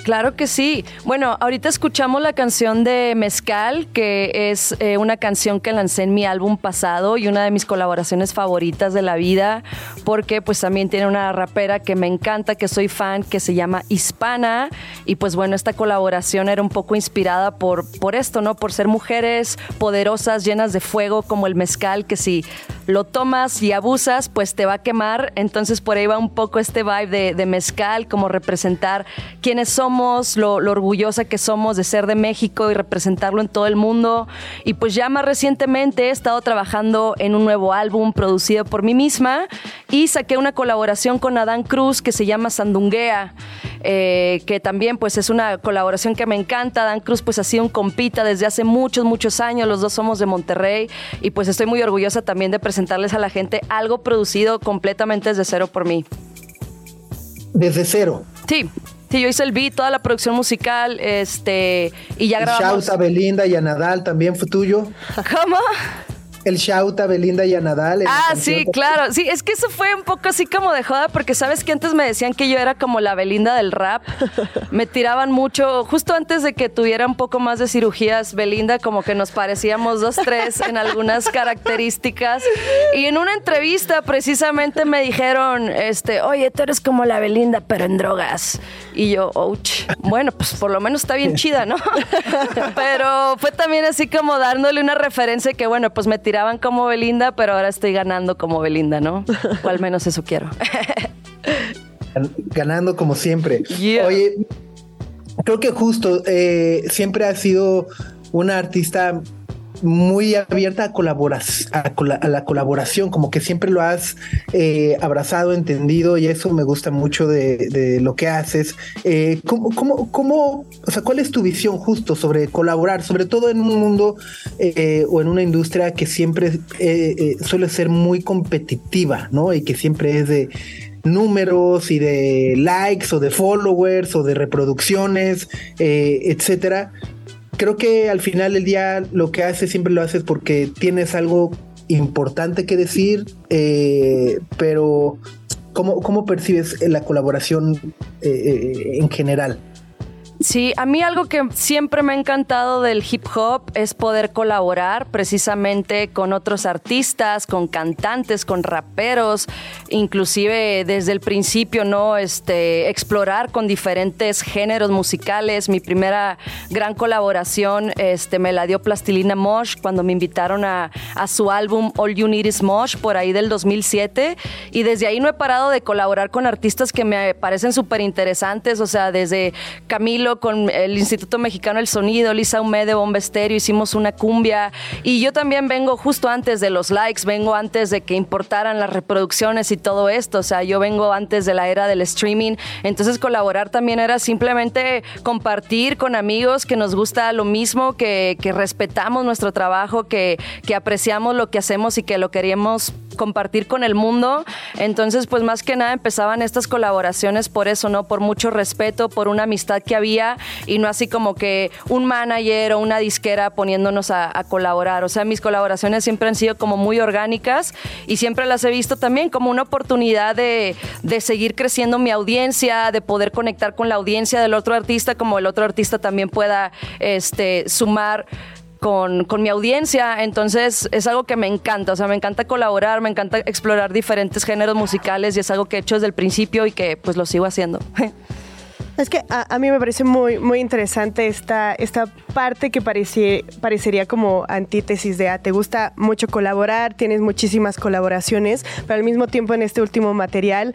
Claro que sí. Bueno, ahorita escuchamos la canción de Mezcal, que es eh, una canción que lancé en mi álbum pasado y una de mis colaboraciones favoritas de la vida, porque pues también tiene una rapera que me encanta, que soy fan, que se llama Hispana. Y pues bueno, esta colaboración era un poco inspirada por, por esto, ¿no? Por ser mujeres poderosas, llenas de fuego, como el mezcal, que si lo tomas y abusas, pues te va a quemar. Entonces por ahí va un poco este vibe de, de mezcal, como representar quiénes somos lo, orgullosa que somos de ser de México y representarlo en todo el mundo. Y pues ya más recientemente he estado trabajando en un nuevo álbum producido por mí misma y saqué una colaboración con Adán Cruz que se llama Sandunguea, eh, que también pues es una colaboración que me encanta. Adán Cruz pues ha sido un compita desde hace muchos, muchos años, los dos somos de Monterrey y pues estoy muy orgullosa también de presentarles a la gente algo producido completamente desde cero por mí. Desde cero. Sí, Sí, yo hice el beat, toda la producción musical, este, y ya grabamos. Shout a Belinda y a Nadal también fue tuyo. ¿Cómo? El shout a Belinda y a Nadal. Ah, sí, claro. Sí, es que eso fue un poco así como de joda, porque sabes que antes me decían que yo era como la Belinda del rap. Me tiraban mucho, justo antes de que tuviera un poco más de cirugías, Belinda, como que nos parecíamos dos, tres en algunas características. Y en una entrevista precisamente me dijeron, este, oye, tú eres como la Belinda, pero en drogas. Y yo, ouch. Bueno, pues por lo menos está bien chida, ¿no? pero fue también así como dándole una referencia que, bueno, pues me tiraban como Belinda, pero ahora estoy ganando como Belinda, ¿no? O al menos eso quiero. ganando como siempre. Oye, creo que justo eh, siempre ha sido una artista muy abierta a, colaborar, a, la colaboración, como que siempre lo has eh, abrazado, entendido, y eso me gusta mucho de, lo que haces. Eh, ¿cómo, cómo, o sea, ¿Cuál es tu visión justo sobre colaborar, sobre todo en un mundo eh, o en una industria que siempre suele ser muy competitiva, ¿no? Y que siempre es de números y de likes o de followers o de reproducciones, etcétera creo que al final del día lo que haces siempre lo haces porque tienes algo importante que decir, eh, pero ¿cómo, ¿cómo, percibes la colaboración eh, eh, en general? Sí, a mí algo que siempre me ha encantado del hip hop es poder colaborar precisamente con otros artistas, con cantantes, con raperos, inclusive desde el principio, ¿no? Este, explorar con diferentes géneros musicales. Mi primera gran colaboración este, me la dio Plastilina Mosh cuando me invitaron a, a su álbum All You Need Is Mosh por ahí del 2007 y desde ahí no he parado de colaborar con artistas que me parecen súper interesantes, o sea, desde Camilo con el Instituto Mexicano del Sonido, Lisa Humede, Bomba Estéreo, hicimos una cumbia. Y yo también vengo justo antes de los likes, vengo antes de que importaran las reproducciones y todo esto. O sea, yo vengo antes de la era del streaming. Entonces colaborar también era simplemente compartir con amigos que nos gusta lo mismo, que, respetamos nuestro trabajo, que, que apreciamos lo que hacemos y que lo queríamos compartir con el mundo. Entonces, pues más que nada empezaban estas colaboraciones por eso, ¿no? Por mucho respeto, por una amistad que había y no así como que un manager o una disquera poniéndonos a, colaborar. O sea, mis colaboraciones siempre han sido como muy orgánicas y siempre las he visto también como una oportunidad de, de seguir creciendo mi audiencia, de poder conectar con la audiencia del otro artista, como el otro artista también pueda este, sumar con, con, mi audiencia. Entonces es algo que me encanta. O sea, me encanta colaborar, me encanta explorar diferentes géneros musicales y es algo que he hecho desde el principio y que pues lo sigo haciendo. Es que a, a, mí me parece muy, muy interesante esta, esta parte que parece, parecería como antítesis de, ah, te gusta mucho colaborar, tienes muchísimas colaboraciones, pero al mismo tiempo en este último material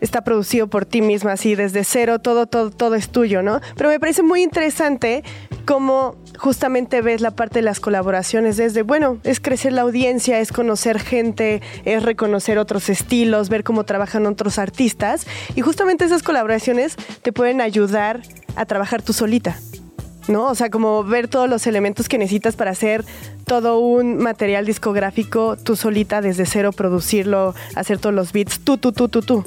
está producido por ti misma, así desde cero, todo, todo, todo es tuyo, ¿no? Pero me parece muy interesante cómo justamente ves la parte de las colaboraciones desde, bueno, es crecer la audiencia, es conocer gente, es reconocer otros estilos, ver cómo trabajan otros artistas y justamente esas colaboraciones te pueden ayudar a trabajar tú solita. ¿No? O sea, como ver todos los elementos que necesitas para hacer todo un material discográfico tú solita desde cero, producirlo, hacer todos los beats, tú, tú, tú, tú, tú.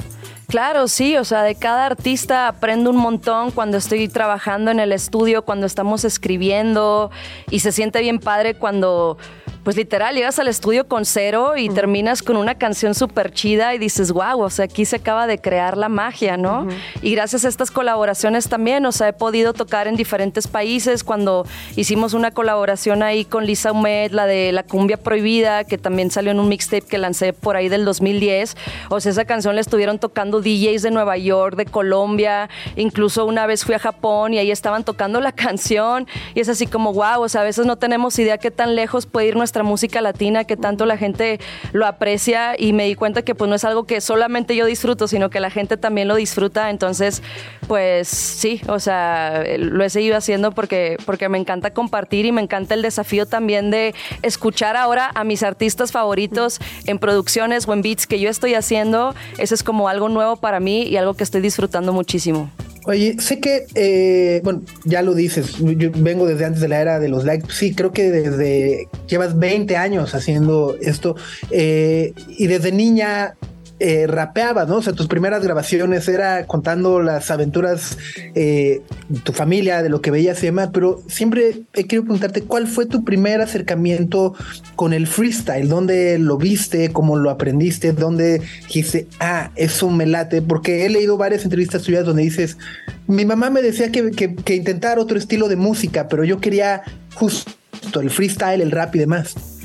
Claro, sí, o sea, de cada artista aprendo un montón cuando estoy trabajando en el estudio, cuando estamos escribiendo y se siente bien padre cuando pues literal, llegas al estudio con cero y terminas con una canción súper chida y dices, wow, o sea, aquí se acaba de crear la magia, ¿no? Y gracias a estas colaboraciones también, o sea, he podido tocar en diferentes países. Cuando hicimos una colaboración ahí con Lisa Humed, la de La Cumbia Prohibida, que también salió en un mixtape que lancé por ahí del 2010. O sea, esa canción la estuvieron tocando DJs de Nueva York, de Colombia. Incluso una vez fui a Japón y ahí estaban tocando la canción. Y es así como, wow, o sea, a veces no tenemos idea qué tan lejos puede ir nuestra música latina, que tanto la gente lo aprecia y me di cuenta que pues no es algo que solamente yo disfruto, sino que la gente también lo disfruta. Entonces, pues sí, o sea, lo he seguido haciendo porque, porque me encanta compartir y me encanta el desafío también de escuchar ahora a mis artistas favoritos en producciones o en beats que yo estoy haciendo. Eso es como algo nuevo para mí y algo que estoy disfrutando muchísimo. Oye, sé que, eh, bueno, ya lo dices, yo vengo desde antes de la era de los likes. Sí, creo que desde llevas 20 años haciendo esto eh, y desde niña eh, rapeabas, ¿no? O sea, tus primeras grabaciones era contando las aventuras eh, de tu familia, de lo que veías y demás, pero siempre he querido preguntarte cuál fue tu primer acercamiento con el freestyle, dónde lo viste, cómo lo aprendiste, dónde dijiste, ah, eso me late, porque he leído varias entrevistas tuyas donde dices, mi mamá me decía que, que, intentar otro estilo de música, pero yo quería justo el freestyle, el rap y demás.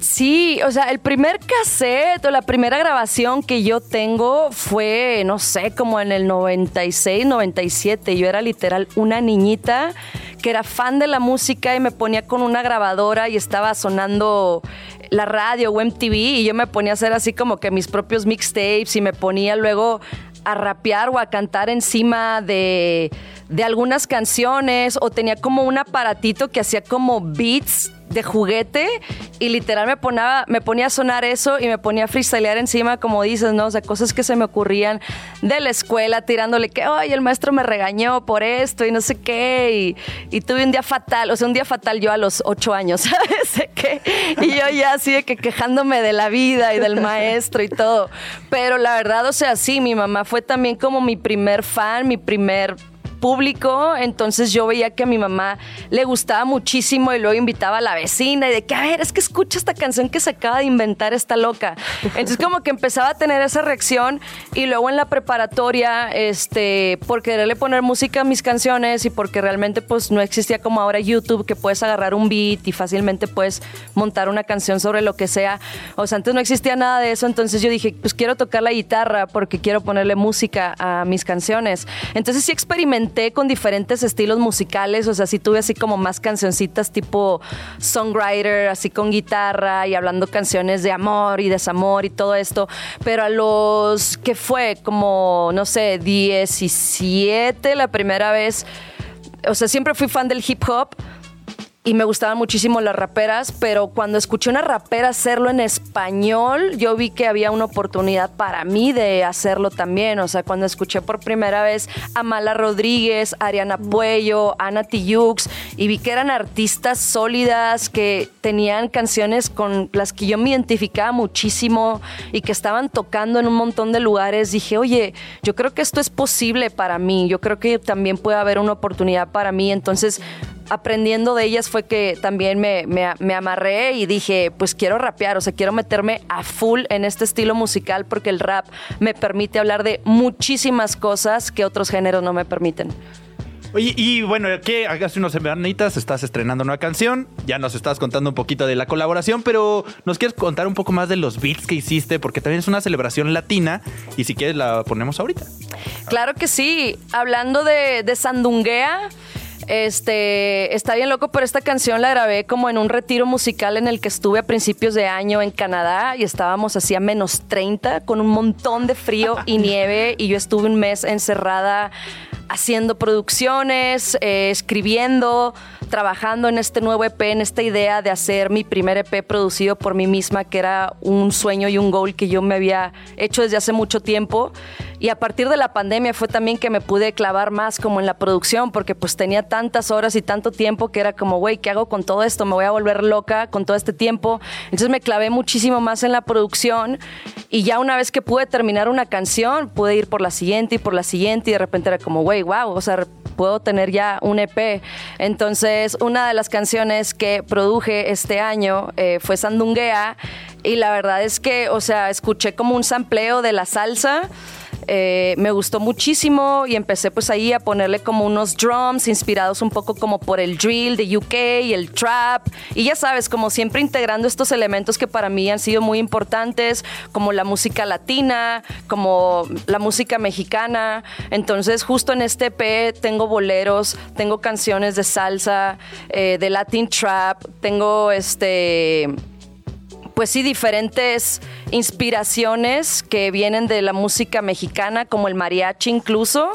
Sí, o sea, el primer cassette o la primera grabación que yo tengo fue, no sé, como en el 96, 97. Yo era literal una niñita que era fan de la música y me ponía con una grabadora y estaba sonando la radio o MTV y yo me ponía a hacer así como que mis propios mixtapes y me ponía luego a rapear o a cantar encima de, de algunas canciones o tenía como un aparatito que hacía como beats de juguete y literal me ponía, me ponía a sonar eso y me ponía a freestylear encima, como dices, ¿no? O sea, cosas que se me ocurrían de la escuela, tirándole que, ay, el maestro me regañó por esto y no sé qué. Y, y tuve un día fatal, o sea, un día fatal yo a los ocho años, ¿sabes? ¿Qué? Y yo ya así de que quejándome de la vida y del maestro y todo. Pero la verdad, o sea, sí, mi mamá fue también como mi primer fan, mi primer público, entonces yo veía que a mi mamá le gustaba muchísimo y luego invitaba a la vecina y de que, a ver, es que escucha esta canción que se acaba de inventar esta loca. Entonces como que empezaba a tener esa reacción y luego en la preparatoria, este, por quererle poner música a mis canciones y porque realmente pues no existía como ahora YouTube que puedes agarrar un beat y fácilmente puedes montar una canción sobre lo que sea. O sea, antes no existía nada de eso, entonces yo dije, pues quiero tocar la guitarra porque quiero ponerle música a mis canciones. Entonces sí experimenté con diferentes estilos musicales, o sea, sí tuve así como más cancioncitas tipo songwriter, así con guitarra y hablando canciones de amor y desamor y todo esto, pero a los que fue como, no sé, 17 la primera vez, o sea, siempre fui fan del hip hop y me gustaban muchísimo las raperas, pero cuando escuché una rapera hacerlo en español, yo vi que había una oportunidad para mí de hacerlo también. O sea, cuando escuché por primera vez a Mala Rodríguez, Ariana Puello, Ana Tijoux, y vi que eran artistas sólidas, que tenían canciones con las que yo me identificaba muchísimo y que estaban tocando en un montón de lugares, dije, oye, yo creo que esto es posible para mí, yo creo que también puede haber una oportunidad para mí. Entonces, aprendiendo de ellas fue que también me, me, amarré y dije, pues quiero rapear, o sea, quiero meterme a full en este estilo musical porque el rap me permite hablar de muchísimas cosas que otros géneros no me permiten. Oye, y bueno, que hace unos semanitas estás estrenando una canción, ya nos estás contando un poquito de la colaboración, pero nos quieres contar un poco más de los beats que hiciste, porque también es una celebración latina y si quieres la ponemos ahorita. Claro que sí, hablando de, de Sandunguea. Este, está bien loco, pero esta canción la grabé como en un retiro musical en el que estuve a principios de año en Canadá y estábamos así a menos 30 con un montón de frío y nieve y yo estuve un mes encerrada haciendo producciones, eh, escribiendo, trabajando en este nuevo EP, en esta idea de hacer mi primer EP producido por mí misma, que era un sueño y un goal que yo me había hecho desde hace mucho tiempo. Y a partir de la pandemia fue también que me pude clavar más como en la producción, porque pues tenía tantas horas y tanto tiempo que era como, güey, ¿qué hago con todo esto? Me voy a volver loca con todo este tiempo. Entonces me clavé muchísimo más en la producción y ya una vez que pude terminar una canción, pude ir por la siguiente y por la siguiente y de repente era como, güey, wow, o sea, puedo tener ya un EP. Entonces, una de las canciones que produje este año eh, fue Sandunguea y la verdad es que, o sea, escuché como un sampleo de la salsa. Eh, me gustó muchísimo y empecé pues ahí a ponerle como unos drums inspirados un poco como por el drill de UK y el trap y ya sabes, como siempre integrando estos elementos que para mí han sido muy importantes, como la música latina, como la música mexicana. Entonces justo en este EP tengo boleros, tengo canciones de salsa, eh, de Latin trap, tengo este pues sí, diferentes inspiraciones que vienen de la música mexicana, como el mariachi incluso.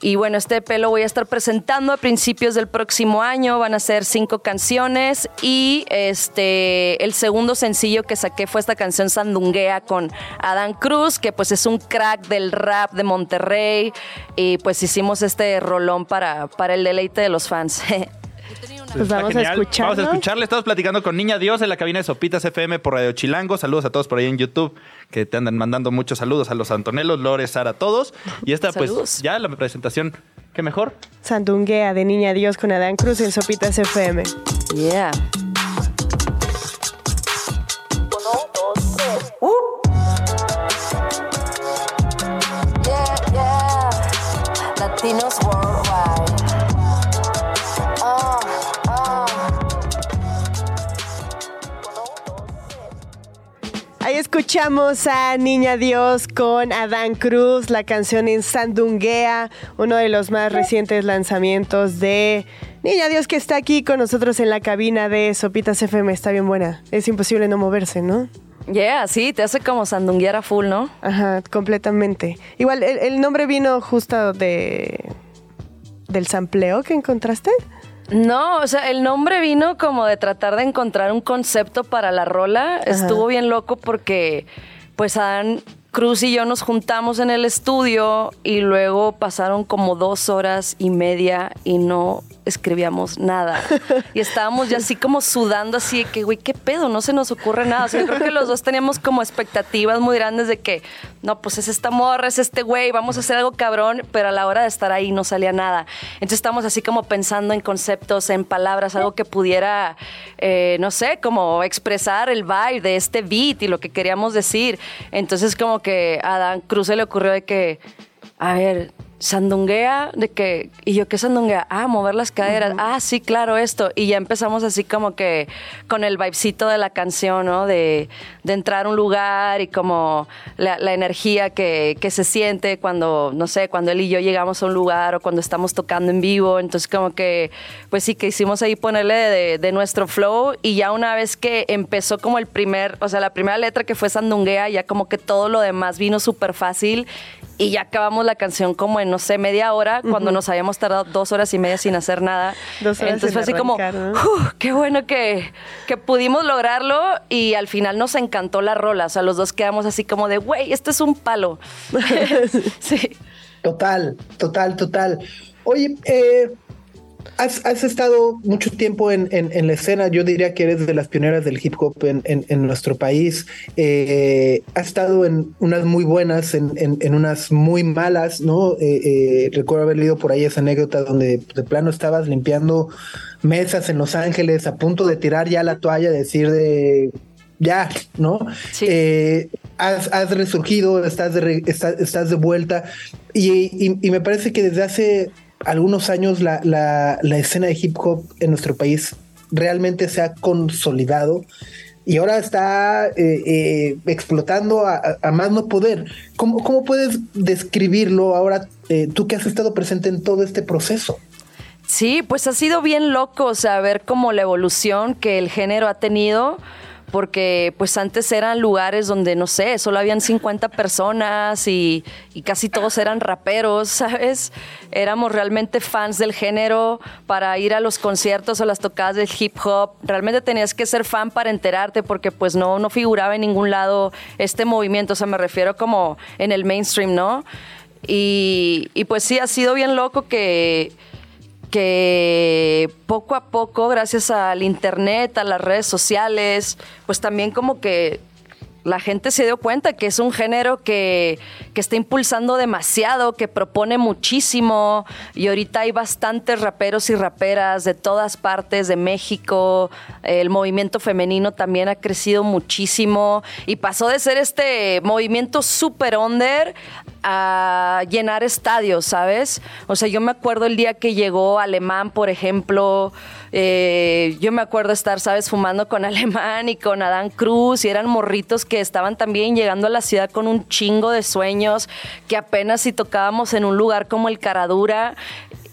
Y bueno, este EP lo voy a estar presentando a principios del próximo año. Van a ser cinco canciones. Y este el segundo sencillo que saqué fue esta canción Sandunguea con Adán Cruz, que pues es un crack del rap de Monterrey. Y pues hicimos este rolón para, para el deleite de los fans. Pues vamos a escuchar. Vamos a escucharle. Estamos platicando con Niña Dios en la cabina de Sopitas FM por Radio Chilango. Saludos a todos por ahí en YouTube que te andan mandando muchos saludos a los Antonelos, Lores, Sara, a todos. Y esta, pues, ya la presentación. ¿Qué mejor? Sandunguea de Niña Dios con Adán Cruz en Sopitas FM. Yeah. Yeah, yeah. Latinos escuchamos a Niña Dios con Adán Cruz, la canción en Sandunguea, uno de los más recientes lanzamientos de Niña Dios que está aquí con nosotros en la cabina de Sopitas FM. Está bien buena. Es imposible no moverse, ¿no? Yeah, sí, te hace como sandunguear a full, ¿no? Ajá, completamente. Igual, el, el nombre vino justo de del sampleo que encontraste. No, o sea, el nombre vino como de tratar de encontrar un concepto para la rola. Estuvo bien loco porque, pues, Adán Cruz y yo nos juntamos en el estudio y luego pasaron como dos horas y media y no escribíamos nada. Y estábamos ya así como sudando, así de que, güey, ¿qué pedo? No se nos ocurre nada. O sea, yo creo que los dos teníamos como expectativas muy grandes de que, no, pues es esta morra, es este güey, vamos a hacer algo cabrón, pero a la hora de estar ahí no salía nada. Entonces estábamos así como pensando en conceptos, en palabras, algo que pudiera, eh, no sé, como expresar el vibe de este beat y lo que queríamos decir. Entonces como que a Dan Cruz se le ocurrió de que, a ver, sandunguea, de que, y yo, ¿qué sandunguea? Ah, mover las caderas. Ah, sí, claro, esto. Y ya empezamos así como que con el vibecito de la canción, ¿no? De, de entrar a un lugar y como la, la energía que, que, se siente cuando, no sé, cuando él y yo llegamos a un lugar o cuando estamos tocando en vivo. Entonces, como que, pues sí, que hicimos ahí ponerle de, de nuestro flow y ya una vez que empezó como el primer, o sea, la primera letra que fue sandunguea, ya como que todo lo demás vino súper fácil y ya acabamos la canción como en, no sé, media hora, cuando nos habíamos tardado dos horas y media sin hacer nada. Dos horas Entonces en fue así como, arrancar, ¿no? "Uf, qué bueno que, que pudimos lograrlo y al final nos encantó la rola. O sea, los dos quedamos así como de, güey, este es un palo. sí. Total, total, total. Oye, eh, has, has estado mucho tiempo en, en- en la escena, yo diría que eres de las pioneras del hip hop en, en- nuestro país. Eh, has estado en unas muy buenas, en, unas muy malas, ¿no? Eh, eh, recuerdo haber leído por ahí esa anécdota donde de plano estabas limpiando mesas en Los Ángeles a punto de tirar ya la toalla, decir de ya, ¿no? Sí. Eh, has, has resurgido, estás de, re- estás, estás de vuelta y, y- y me parece que desde hace algunos años la, la- la escena de hip hop en nuestro país realmente se ha consolidado y ahora está eh, eh, explotando a, a- más no poder. ¿Cómo, cómo puedes describirlo ahora eh, tú que has estado presente en todo este proceso? Sí, pues ha sido bien loco, o sea, ver como la evolución que el género ha tenido, porque pues antes eran lugares donde, no sé, solo habían 50 personas y, casi todos eran raperos, ¿sabes? Éramos realmente fans del género para ir a los conciertos o las tocadas del hip hop. Realmente tenías que ser fan para enterarte porque pues no, no figuraba en ningún lado este movimiento, o sea, me refiero como en el mainstream, ¿no? Y, y pues sí, ha sido bien loco que que poco a poco, gracias al internet, a las redes sociales, pues también como que la gente se dio cuenta que es un género que, que está impulsando demasiado, que propone muchísimo y ahorita hay bastantes raperos y raperas de todas partes de México. El movimiento femenino también ha crecido muchísimo y pasó de ser este movimiento super under a llenar estadios, ¿sabes? O sea, yo me acuerdo el día que llegó Alemán, por ejemplo, eh, yo me acuerdo estar, ¿sabes? Fumando con Alemán y con Adán Cruz y eran morritos que estaban también llegando a la ciudad con un chingo de sueños, que apenas si tocábamos en un lugar como el Caradura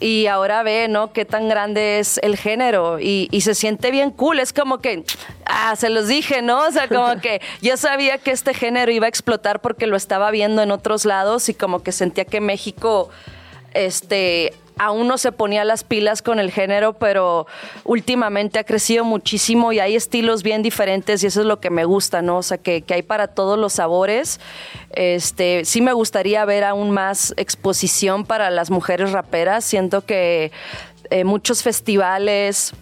y ahora ve, ¿no? Qué tan grande es el género y, y se siente bien cool. Es como que, ah, se los dije, ¿no? O sea, como que yo sabía que este género iba a explotar porque lo estaba viendo en otros lados y como que sentía que México, este aún no se ponía las pilas con el género, pero últimamente ha crecido muchísimo y hay estilos bien diferentes y eso es lo que me gusta, ¿no? O sea, que, hay para todos los sabores. Este, sí me gustaría ver aún más exposición para las mujeres raperas. Siento que eh, muchos festivales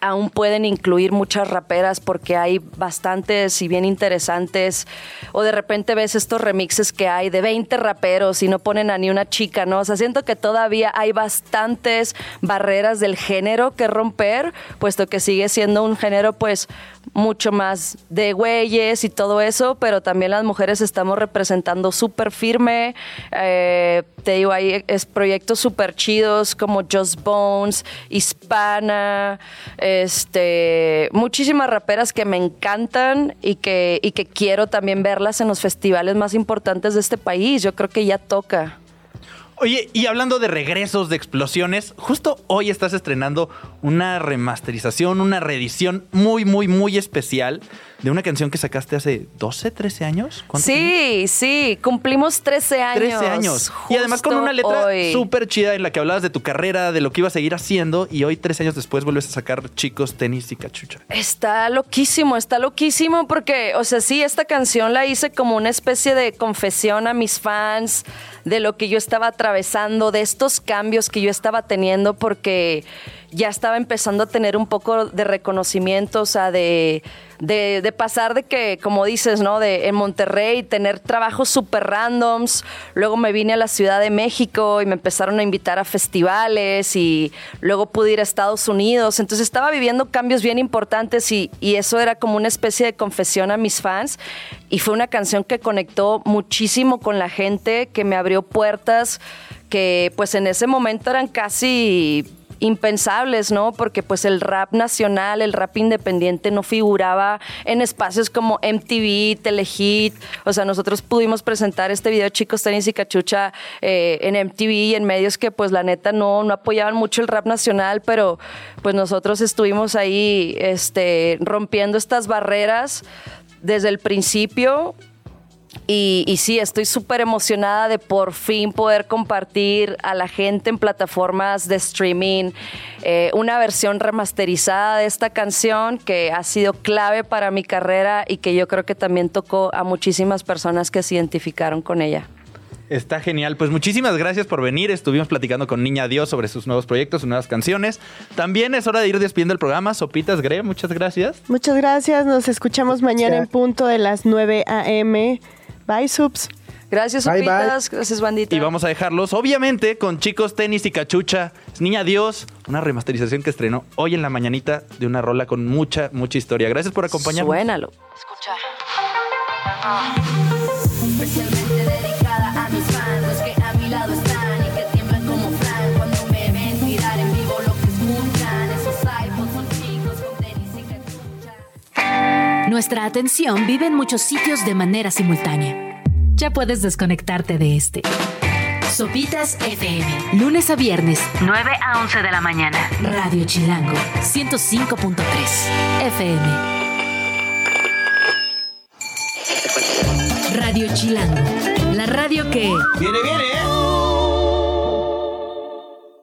aún pueden incluir muchas raperas porque hay bastantes y bien interesantes. O de repente ves estos remixes que hay de 20 raperos y no ponen a ni una chica, ¿no? O sea, siento que todavía hay bastantes barreras del género que romper, puesto que sigue siendo un género pues mucho más de güeyes y todo eso, pero también las mujeres estamos representando súper firme. Eh, te digo, hay es proyectos súper chidos como Just Bones, Hispana, este, muchísimas raperas que me encantan y que, y que quiero también verlas en los festivales más importantes de este país. Yo creo que ya toca. Oye, y hablando de regresos, de explosiones, justo hoy estás estrenando una remasterización, una reedición muy, muy, muy especial de una canción que sacaste hace 12, 13 años. Sí, sí, cumplimos 13 años. 13 años. Y además con una letra súper chida en la que hablabas de tu carrera, de lo que ibas a seguir haciendo. Y hoy, 13 años después, vuelves a sacar chicos, tenis y cachucha. Está loquísimo, está loquísimo porque, o sea, sí, esta canción la hice como una especie de confesión a mis fans de lo que yo estaba atravesando, de estos cambios que yo estaba teniendo porque ya estaba empezando a tener un poco de reconocimiento, o sea, de, de, pasar de que, como dices, ¿no? De en Monterrey tener trabajos súper randoms, luego me vine a la Ciudad de México y me empezaron a invitar a festivales y luego pude ir a Estados Unidos, entonces estaba viviendo cambios bien importantes y, y eso era como una especie de confesión a mis fans y fue una canción que conectó muchísimo con la gente, que me abrió puertas que pues en ese momento eran casi impensables, ¿no? Porque pues el rap nacional, el rap independiente no figuraba en espacios como MTV, Telehit. O sea, nosotros pudimos presentar este video Chicos Tenis y Cachucha eh, en MTV y en medios que pues la neta no, no apoyaban mucho el rap nacional, pero pues nosotros estuvimos ahí este, rompiendo estas barreras desde el principio Y, y sí, estoy súper emocionada de por fin poder compartir a la gente en plataformas de streaming eh, una versión remasterizada de esta canción que ha sido clave para mi carrera y que yo creo que también tocó a muchísimas personas que se identificaron con ella. Está genial. Pues muchísimas gracias por venir. Estuvimos platicando con Niña Dios sobre sus nuevos proyectos, sus nuevas canciones. También es hora de ir despidiendo el programa. Sopitas Gre, muchas gracias. Muchas gracias. Nos escuchamos mañana en punto de las 9 a.m. Bye, subs. Gracias, Bye, Sopitas. Gracias, bandita. Y vamos a dejarlos, obviamente, con Chicos Tenis y Cachucha. Niña Dios, una remasterización que estrenó hoy en la mañanita de una rola con mucha, mucha historia. Gracias por acompañarnos. Suénalo. Escucha. Especialmente Nuestra atención vive en muchos sitios de manera simultánea. Ya puedes desconectarte de este. Sopitas FM. Lunes a viernes, 9 a 11 de la mañana. Radio Chilango, 105.3 FM. Radio Chilango. La radio que... Viene, viene, ¿eh?